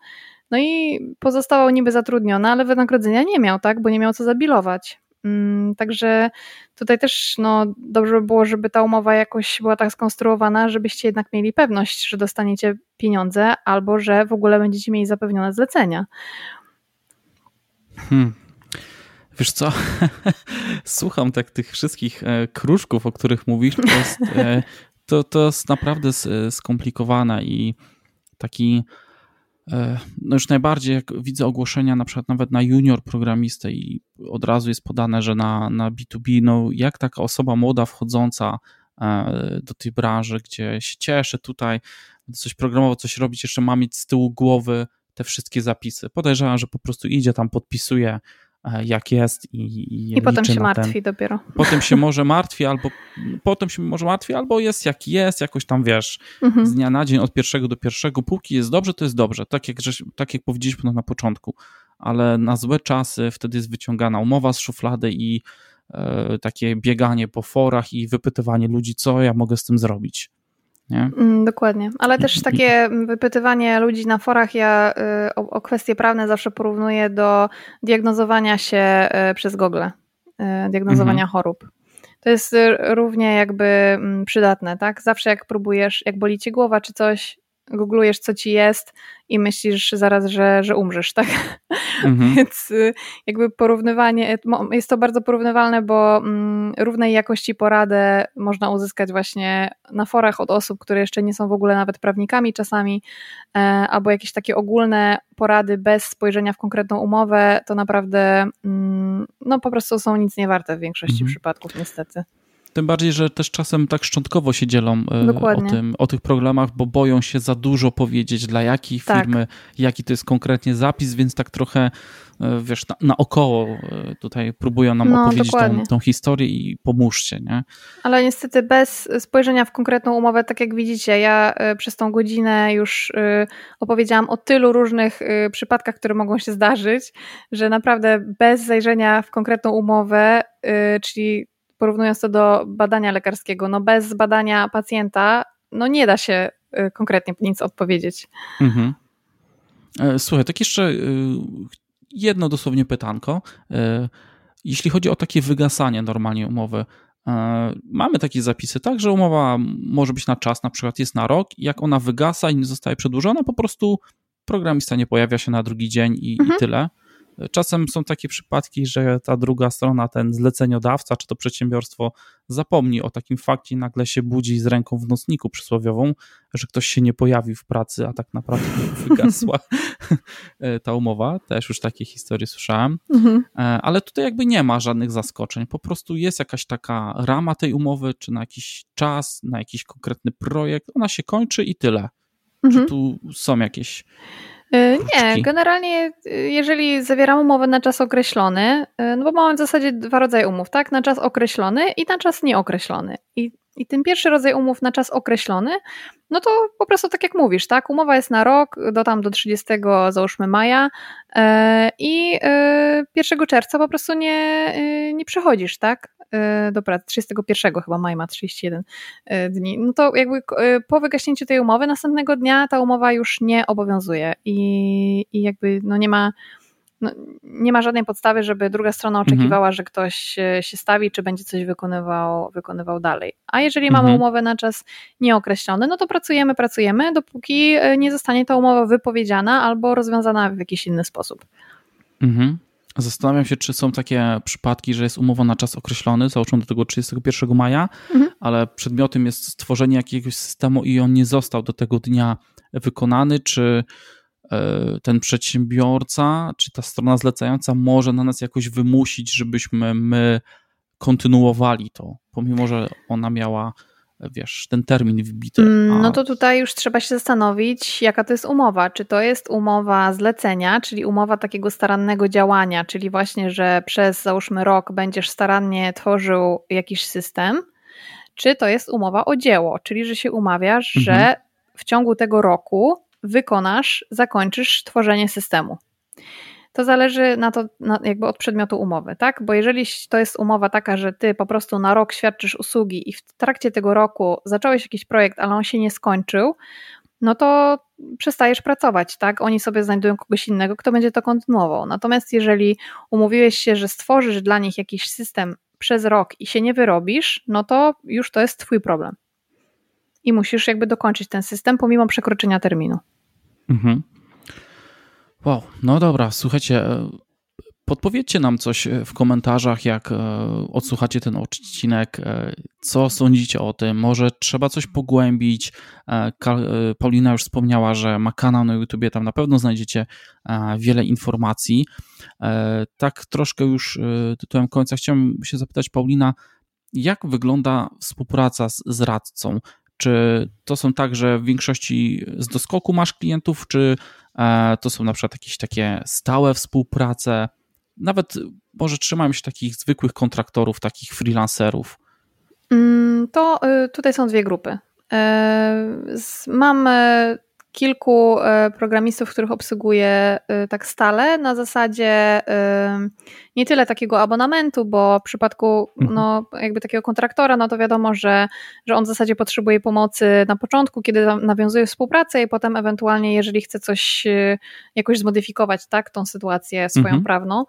No i pozostawał niby zatrudniony, ale wynagrodzenia nie miał, tak, bo nie miał co zabilować. Mm, także tutaj też no, dobrze by było, żeby ta umowa jakoś była tak skonstruowana, żebyście jednak mieli pewność, że dostaniecie pieniądze albo że w ogóle będziecie mieli zapewnione zlecenia. Hmm. Wiesz co, słucham tak tych wszystkich e, kruszków, o których mówisz, to jest, e, to, to jest naprawdę skomplikowane i taki e, no już najbardziej jak widzę ogłoszenia na przykład nawet na junior programistę i od razu jest podane, że na, na B2B, no jak taka osoba młoda wchodząca do tej branży, gdzie się cieszę tutaj, coś programowo, coś robić, jeszcze ma mieć z tyłu głowy te wszystkie zapisy. Podejrzewam, że po prostu idzie tam, podpisuje E, jak jest i, i, I potem się martwi ten. dopiero. Potem się może martwi, albo potem się może martwi, albo jest jak jest, jakoś tam wiesz, mhm. z dnia na dzień, od pierwszego do pierwszego, póki jest dobrze, to jest dobrze, tak jak, tak jak powiedzieliśmy na początku, ale na złe czasy wtedy jest wyciągana umowa z szuflady i e, takie bieganie po forach i wypytywanie ludzi, co ja mogę z tym zrobić. Nie? Mm, dokładnie, ale też takie wypytywanie ludzi na forach, ja y, o, o kwestie prawne zawsze porównuję do diagnozowania się y, przez Google, y, diagnozowania mhm. chorób. To jest równie jakby mm, przydatne, tak? Zawsze jak próbujesz, jak boli cię głowa czy coś, googlujesz, co ci jest i myślisz zaraz, że, że umrzesz, tak? Mhm. Więc y, jakby porównywanie, jest to bardzo porównywalne, bo mm, równej jakości poradę można uzyskać właśnie na forach od osób, które jeszcze nie są w ogóle nawet prawnikami czasami, e, albo jakieś takie ogólne porady bez spojrzenia w konkretną umowę, to naprawdę mm, no po prostu są nic nie warte w większości mhm. przypadków niestety. Tym bardziej, że też czasem tak szczątkowo się dzielą e, o, tym, o tych problemach, bo boją się za dużo powiedzieć, dla jakiej tak. firmy, jaki to jest konkretnie zapis, więc tak trochę e, wiesz, na, naokoło e, tutaj próbują nam no, opowiedzieć tą, tą, historię i pomóżcie, nie? Ale niestety bez spojrzenia w konkretną umowę, tak jak widzicie, ja przez tą godzinę już opowiedziałam o tylu różnych przypadkach, które mogą się zdarzyć, że naprawdę bez zajrzenia w konkretną umowę, czyli porównując to do badania lekarskiego, no bez badania pacjenta, no nie da się y, konkretnie nic odpowiedzieć. Mhm. E, słuchaj, tak jeszcze y, jedno dosłownie pytanko. E, jeśli chodzi o takie wygasanie normalnie umowy, e, mamy takie zapisy, tak, że umowa może być na czas, na przykład jest na rok, jak ona wygasa i nie zostaje przedłużona, po prostu programista nie pojawia się na drugi dzień i, mhm. i tyle. Czasem są takie przypadki, że ta druga strona, ten zleceniodawca czy to przedsiębiorstwo zapomni o takim fakcie i nagle się budzi z ręką w nocniku przysłowiową, że ktoś się nie pojawi w pracy, a tak naprawdę wygasła ta umowa. Też już takie historie słyszałem. Mhm. E, ale tutaj jakby nie ma żadnych zaskoczeń. Po prostu jest jakaś taka rama tej umowy, czy na jakiś czas, na jakiś konkretny projekt. Ona się kończy i tyle. Mhm. Czy tu są jakieś nie, generalnie e, jeżeli zawieramy umowę na czas określony, e, no bo mamy w zasadzie dwa rodzaje umów, tak? Na czas określony i na czas nieokreślony. I, I ten pierwszy rodzaj umów na czas określony, no to po prostu tak jak mówisz, tak? Umowa jest na rok, do tam do 30 załóżmy maja i 1 czerwca po prostu nie, nie przychodzisz, tak? E, do pracy, 31 chyba maja ma 31 e, dni, no to jakby e, po wygaśnięciu tej umowy, następnego dnia ta umowa już nie obowiązuje i, i jakby no nie ma no, nie ma żadnej podstawy, żeby druga strona mhm. oczekiwała, mhm. że ktoś się stawi, czy będzie coś wykonywał, wykonywał dalej. A jeżeli mhm. mamy umowę na czas nieokreślony, no to pracujemy, pracujemy, dopóki nie zostanie ta umowa wypowiedziana albo rozwiązana w jakiś inny sposób. Mhm. Zastanawiam się, czy są takie przypadki, że jest umowa na czas określony, załóżmy do tego 31 maja, mhm. ale przedmiotem jest stworzenie jakiegoś systemu i on nie został do tego dnia wykonany, czy e, ten przedsiębiorca, czy ta strona zlecająca może na nas jakoś wymusić, żebyśmy my kontynuowali to, pomimo że ona miała wiesz, ten termin wbity. Mm, a... No to tutaj już trzeba się zastanowić, jaka to jest umowa. Czy to jest umowa zlecenia, czyli umowa takiego starannego działania, czyli właśnie, że przez załóżmy rok będziesz starannie tworzył jakiś system, czy to jest umowa o dzieło, czyli że się umawiasz, mhm. że w ciągu tego roku wykonasz, zakończysz tworzenie systemu to zależy na to na, jakby od przedmiotu umowy, tak? Bo jeżeli to jest umowa taka, że ty po prostu na rok świadczysz usługi i w trakcie tego roku zacząłeś jakiś projekt, ale on się nie skończył, no to przestajesz pracować, tak? Oni sobie znajdują kogoś innego, kto będzie to kontynuował. Natomiast jeżeli umówiłeś się, że stworzysz dla nich jakiś system przez rok i się nie wyrobisz, no to już to jest twój problem. I musisz jakby dokończyć ten system pomimo przekroczenia terminu. Mhm. Wow, no dobra, słuchajcie, e, podpowiedzcie nam coś e, w komentarzach, jak e, odsłuchacie ten odcinek, co sądzicie o tym, może trzeba coś pogłębić. Paulina już wspomniała, że ma kanał na YouTubie, tam na pewno znajdziecie wiele informacji. Tak troszkę już tytułem końca chciałem się zapytać Paulina, jak wygląda współpraca z, radcą? Czy to są tak, że w większości z doskoku masz klientów, czy to są na przykład jakieś takie stałe współprace? Nawet może trzymają się takich zwykłych kontraktorów, takich freelancerów? Mm, to y, tutaj są dwie grupy. E, mam kilku e, programistów, których obsługuję e, tak stale, na zasadzie nie tyle takiego abonamentu, bo w przypadku mhm. no, jakby takiego kontraktora, no to wiadomo, że, że on w zasadzie potrzebuje pomocy na początku, kiedy nawiązuje współpracę i potem ewentualnie, jeżeli chce coś jakoś zmodyfikować, tak, tą sytuację swoją mhm. prawną,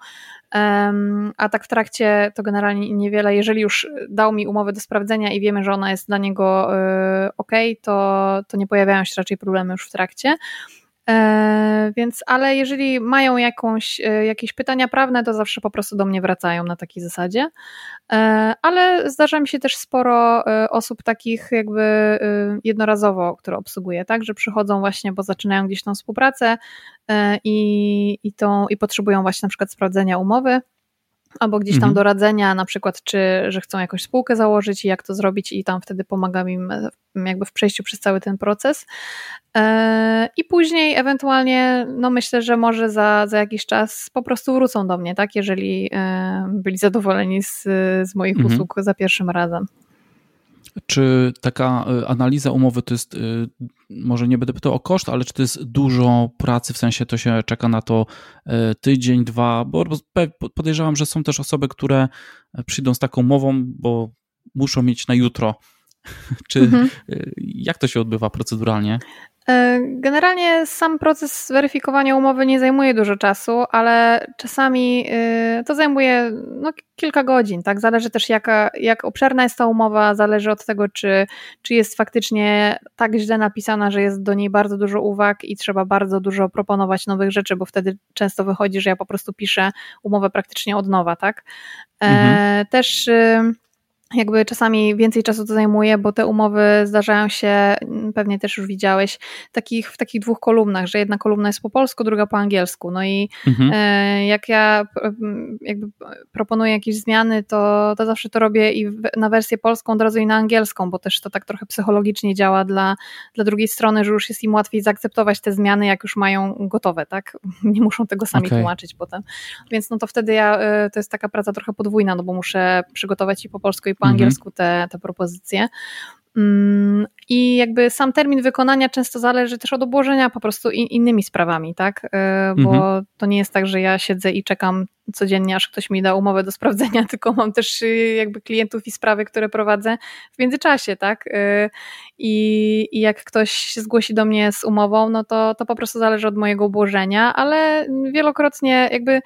a tak w trakcie to generalnie niewiele. Jeżeli już dał mi umowę do sprawdzenia i wiemy, że ona jest dla niego e, ok, to, to nie pojawiają się raczej problemy już w trakcie. E, więc, ale jeżeli mają jakąś, e, jakieś pytania prawne, to zawsze po prostu do mnie wracają na takiej zasadzie. Ale zdarza mi się też sporo osób takich jakby jednorazowo, które obsługuję, tak, że przychodzą właśnie, bo zaczynają gdzieś tą współpracę i, i, tą, i potrzebują właśnie na przykład sprawdzenia umowy albo gdzieś tam mhm. doradzenia, na przykład, czy że chcą jakąś spółkę założyć i jak to zrobić, i tam wtedy pomagam im jakby w przejściu przez cały ten proces. E, I później ewentualnie, no myślę, że może za, za jakiś czas po prostu wrócą do mnie, tak, jeżeli byli zadowoleni z, z moich mhm. usług za pierwszym razem. Czy taka y, analiza umowy to jest, y, może nie będę pytał o koszt, ale czy to jest dużo pracy, w sensie to się czeka na to y, tydzień, dwa, bo podejrzewam, że są też osoby, które przyjdą z taką umową, bo muszą mieć na jutro. Czy mhm. jak to się odbywa proceduralnie? E, generalnie sam proces weryfikowania umowy nie zajmuje dużo czasu, ale czasami e, to zajmuje no, kilka godzin. Tak? Zależy też, jaka, jak obszerna jest ta umowa, zależy od tego, czy, czy jest faktycznie tak źle napisana, że jest do niej bardzo dużo uwag i trzeba bardzo dużo proponować nowych rzeczy, bo wtedy często wychodzi, że ja po prostu piszę umowę praktycznie od nowa. Tak? E, mhm. Też jakby czasami więcej czasu to zajmuje, bo te umowy zdarzają się, mm, pewnie też już widziałeś, takich, w takich dwóch kolumnach, że jedna kolumna jest po polsku, druga po angielsku. No i mhm. E, jak ja jakby proponuję jakieś zmiany, to, to zawsze to robię i na wersję polską od razu i na angielską, bo też to tak trochę psychologicznie działa dla, dla drugiej strony, że już jest im łatwiej zaakceptować te zmiany, jak już mają gotowe, tak? Nie muszą tego sami okay. tłumaczyć potem. Więc no to wtedy ja, e, to jest taka praca trochę podwójna, no bo muszę przygotować i po polsku i po po mhm. angielsku te, te propozycje. Mm, I jakby sam termin wykonania często zależy też od obłożenia po prostu innymi sprawami, tak? Y, bo mhm. to nie jest tak, że ja siedzę i czekam codziennie, aż ktoś mi da umowę do sprawdzenia, tylko mam też y, jakby klientów i sprawy, które prowadzę w międzyczasie, tak? Y, I, i jak ktoś się zgłosi do mnie z umową, no to, to po prostu zależy od mojego obłożenia, ale wielokrotnie jakby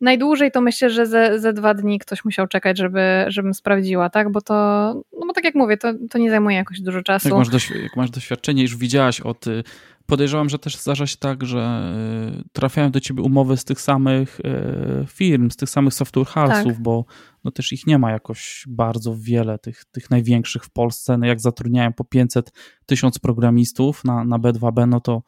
najdłużej to myślę, że ze, ze dwa dni ktoś musiał czekać, żeby, żebym sprawdziła, tak? Bo to, no bo tak jak mówię, to, to nie zajmuje jakoś dużo czasu. Jak masz, jak masz doświadczenie, już widziałaś od. Y, podejrzewam, że też zdarza się tak, że y, trafiają do ciebie umowy z tych samych y, firm, z tych samych software house'ów, tak. bo no też ich nie ma jakoś bardzo wiele, tych, tych największych w Polsce. No jak zatrudniają po 500 tysiąc programistów na, na B2B, no to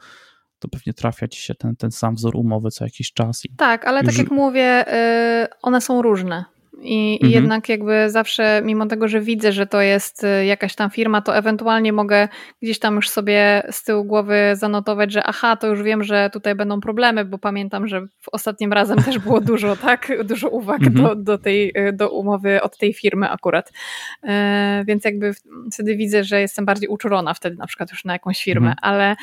to pewnie trafia ci się ten, ten sam wzór umowy co jakiś czas. tak, ale tak jak mówię, y, one są różne. I, mhm. jednak jakby zawsze, mimo tego, że widzę, że to jest y, jakaś tam firma, to ewentualnie mogę gdzieś tam już sobie z tyłu głowy zanotować, że aha, to już wiem, że tutaj będą problemy, bo pamiętam, że w ostatnim razem też było dużo, tak, dużo uwag mhm. do, do tej, y, do umowy od tej firmy akurat. E, więc jakby wtedy widzę, że jestem bardziej uczulona wtedy na przykład już na jakąś firmę, mhm. ale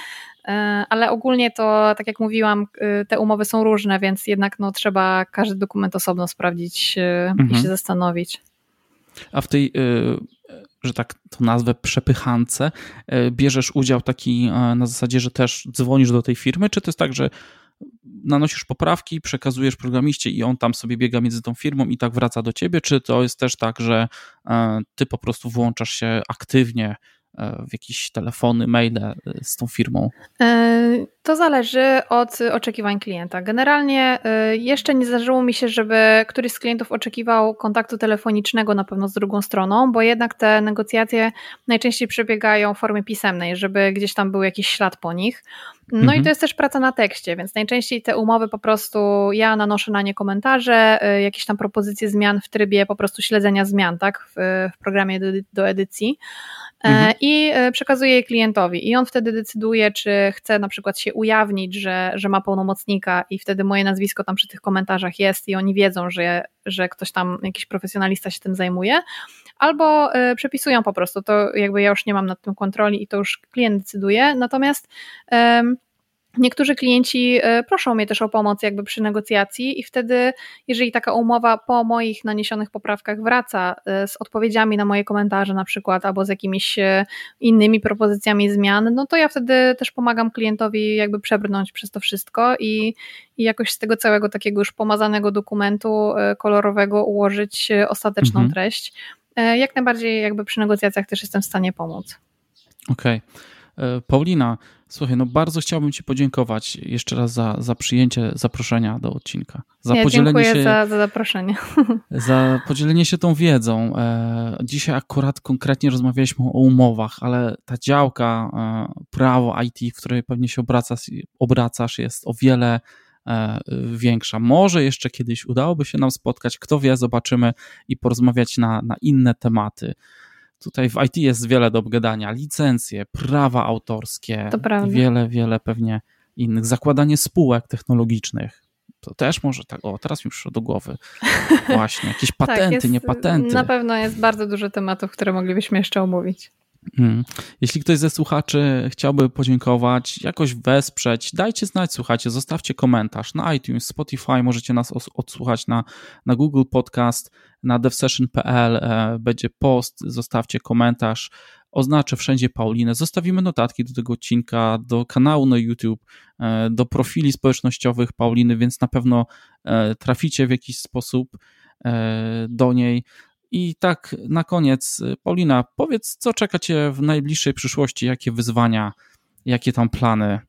ale ogólnie to, tak jak mówiłam, e, te umowy są różne, więc jednak no, trzeba każdy dokument osobno sprawdzić e, mhm. i się zastanowić. A w tej, że tak to nazwę, przepychance, bierzesz udział taki na zasadzie, że też dzwonisz do tej firmy, czy to jest tak, że nanosisz poprawki, przekazujesz programiście i on tam sobie biega między tą firmą i tak wraca do ciebie, czy to jest też tak, że ty po prostu włączasz się aktywnie E, w jakieś telefony, maile e, z tą firmą? E, to zależy od oczekiwań klienta. Generalnie jeszcze nie zdarzyło mi się, żeby któryś z klientów oczekiwał kontaktu telefonicznego na pewno z drugą stroną, bo jednak te negocjacje najczęściej przebiegają w formie pisemnej, żeby gdzieś tam był jakiś ślad po nich. No mhm. i to jest też praca na tekście, więc najczęściej te umowy po prostu ja nanoszę na nie komentarze, jakieś tam propozycje zmian w trybie po prostu śledzenia zmian, tak, w, w programie do, do edycji. E, mhm. i e, przekazuje je klientowi. I on wtedy decyduje, czy chce na przykład się ujawnić, że, że ma pełnomocnika i wtedy moje nazwisko tam przy tych komentarzach jest i oni wiedzą, że, że ktoś tam, jakiś profesjonalista się tym zajmuje, albo y, przepisują po prostu. To jakby ja już nie mam nad tym kontroli i to już klient decyduje. Natomiast Niektórzy klienci e, proszą mnie też o pomoc jakby przy negocjacji i wtedy, jeżeli taka umowa po moich naniesionych poprawkach wraca e, z odpowiedziami na moje komentarze na przykład albo z jakimiś e, innymi propozycjami zmian, no to ja wtedy też pomagam klientowi jakby przebrnąć przez to wszystko i, i jakoś z tego całego takiego już pomazanego dokumentu kolorowego ułożyć ostateczną mhm. treść. Jak najbardziej jakby przy negocjacjach też jestem w stanie pomóc. Okej. Okay. Paulina, Słuchaj, no bardzo chciałbym Ci podziękować jeszcze raz za, za przyjęcie zaproszenia do odcinka. Za ja podzielenie dziękuję się, za, za zaproszenie. Za podzielenie się tą wiedzą. E, dzisiaj akurat konkretnie rozmawialiśmy o umowach, ale ta działka e, prawo IT, w której pewnie się obracasz, obracasz jest o wiele e, większa. Może jeszcze kiedyś udałoby się nam spotkać, kto wie, zobaczymy i porozmawiać na, na inne tematy. Tutaj w IT jest wiele do obgadania. Licencje, prawa autorskie, wiele, wiele pewnie innych. Zakładanie spółek technologicznych. To też może tak, o teraz mi przyszło do głowy. Właśnie, jakieś tak, patenty, tak, jest, nie patenty. Na pewno jest bardzo dużo tematów, które moglibyśmy jeszcze omówić. Hmm. Jeśli ktoś ze słuchaczy chciałby podziękować, jakoś wesprzeć, dajcie znać, słuchajcie, zostawcie komentarz na iTunes, Spotify, możecie nas odsłuchać na, na Google Podcast, na devsession.pl, e, będzie post, zostawcie komentarz, oznaczę wszędzie Paulinę, zostawimy notatki do tego odcinka, do kanału na YouTube, e, do profili społecznościowych Pauliny, więc na pewno e, traficie w jakiś sposób do niej. I tak na koniec, Paulina, powiedz, co czeka Cię w najbliższej przyszłości, jakie wyzwania, jakie tam plany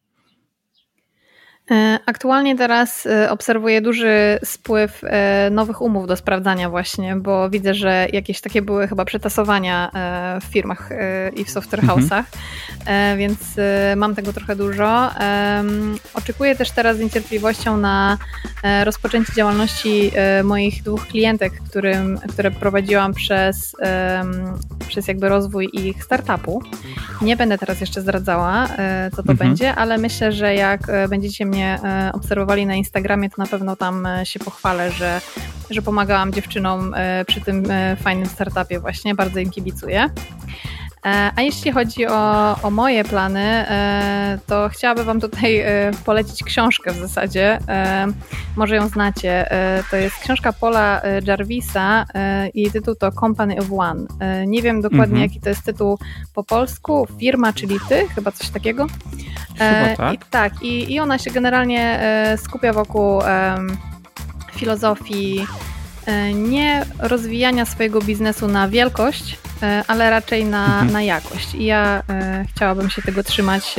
aktualnie teraz e, obserwuję duży spływ e, nowych umów do sprawdzania właśnie, bo widzę, że jakieś takie były chyba przetasowania w firmach i w software mhm. house'ach, mhm. więc mam tego trochę dużo. Oczekuję też teraz z niecierpliwością na rozpoczęcie działalności moich dwóch klientek, którym, które prowadziłam przez, przez jakby rozwój ich startupu. Nie będę teraz jeszcze zdradzała, co to mhm. będzie, ale myślę, że jak będziecie mnie mnie e, obserwowali na Instagramie, to na pewno tam e, się pochwalę, że, że pomagałam dziewczynom e, przy tym fajnym startupie właśnie. Bardzo im kibicuję. A jeśli chodzi o, o, moje plany, to chciałabym Wam tutaj polecić książkę w zasadzie. Może ją znacie. To jest książka Paula Jarvisa i tytuł to Company of One. Nie wiem dokładnie, mhm. jaki to jest tytuł po polsku. Firma, czyli ty, chyba coś takiego. Chyba tak. I, tak, i, i ona się generalnie e, skupia wokół filozofii e, nie rozwijania swojego biznesu na wielkość, e, ale raczej na, mhm. na jakość. I ja chciałabym się tego trzymać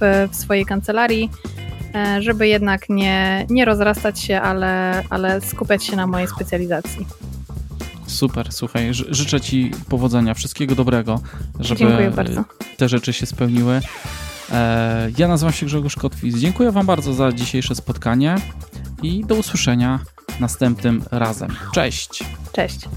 w, w swojej kancelarii, żeby jednak nie, nie rozrastać się, ale, ale skupiać się na mojej specjalizacji. Super, słuchaj, życzę Ci powodzenia, wszystkiego dobrego, żeby te rzeczy się spełniły. E, ja nazywam się Grzegorz Kotwis. Dziękuję Wam bardzo za dzisiejsze spotkanie i do usłyszenia następnym razem. Cześć! Cześć!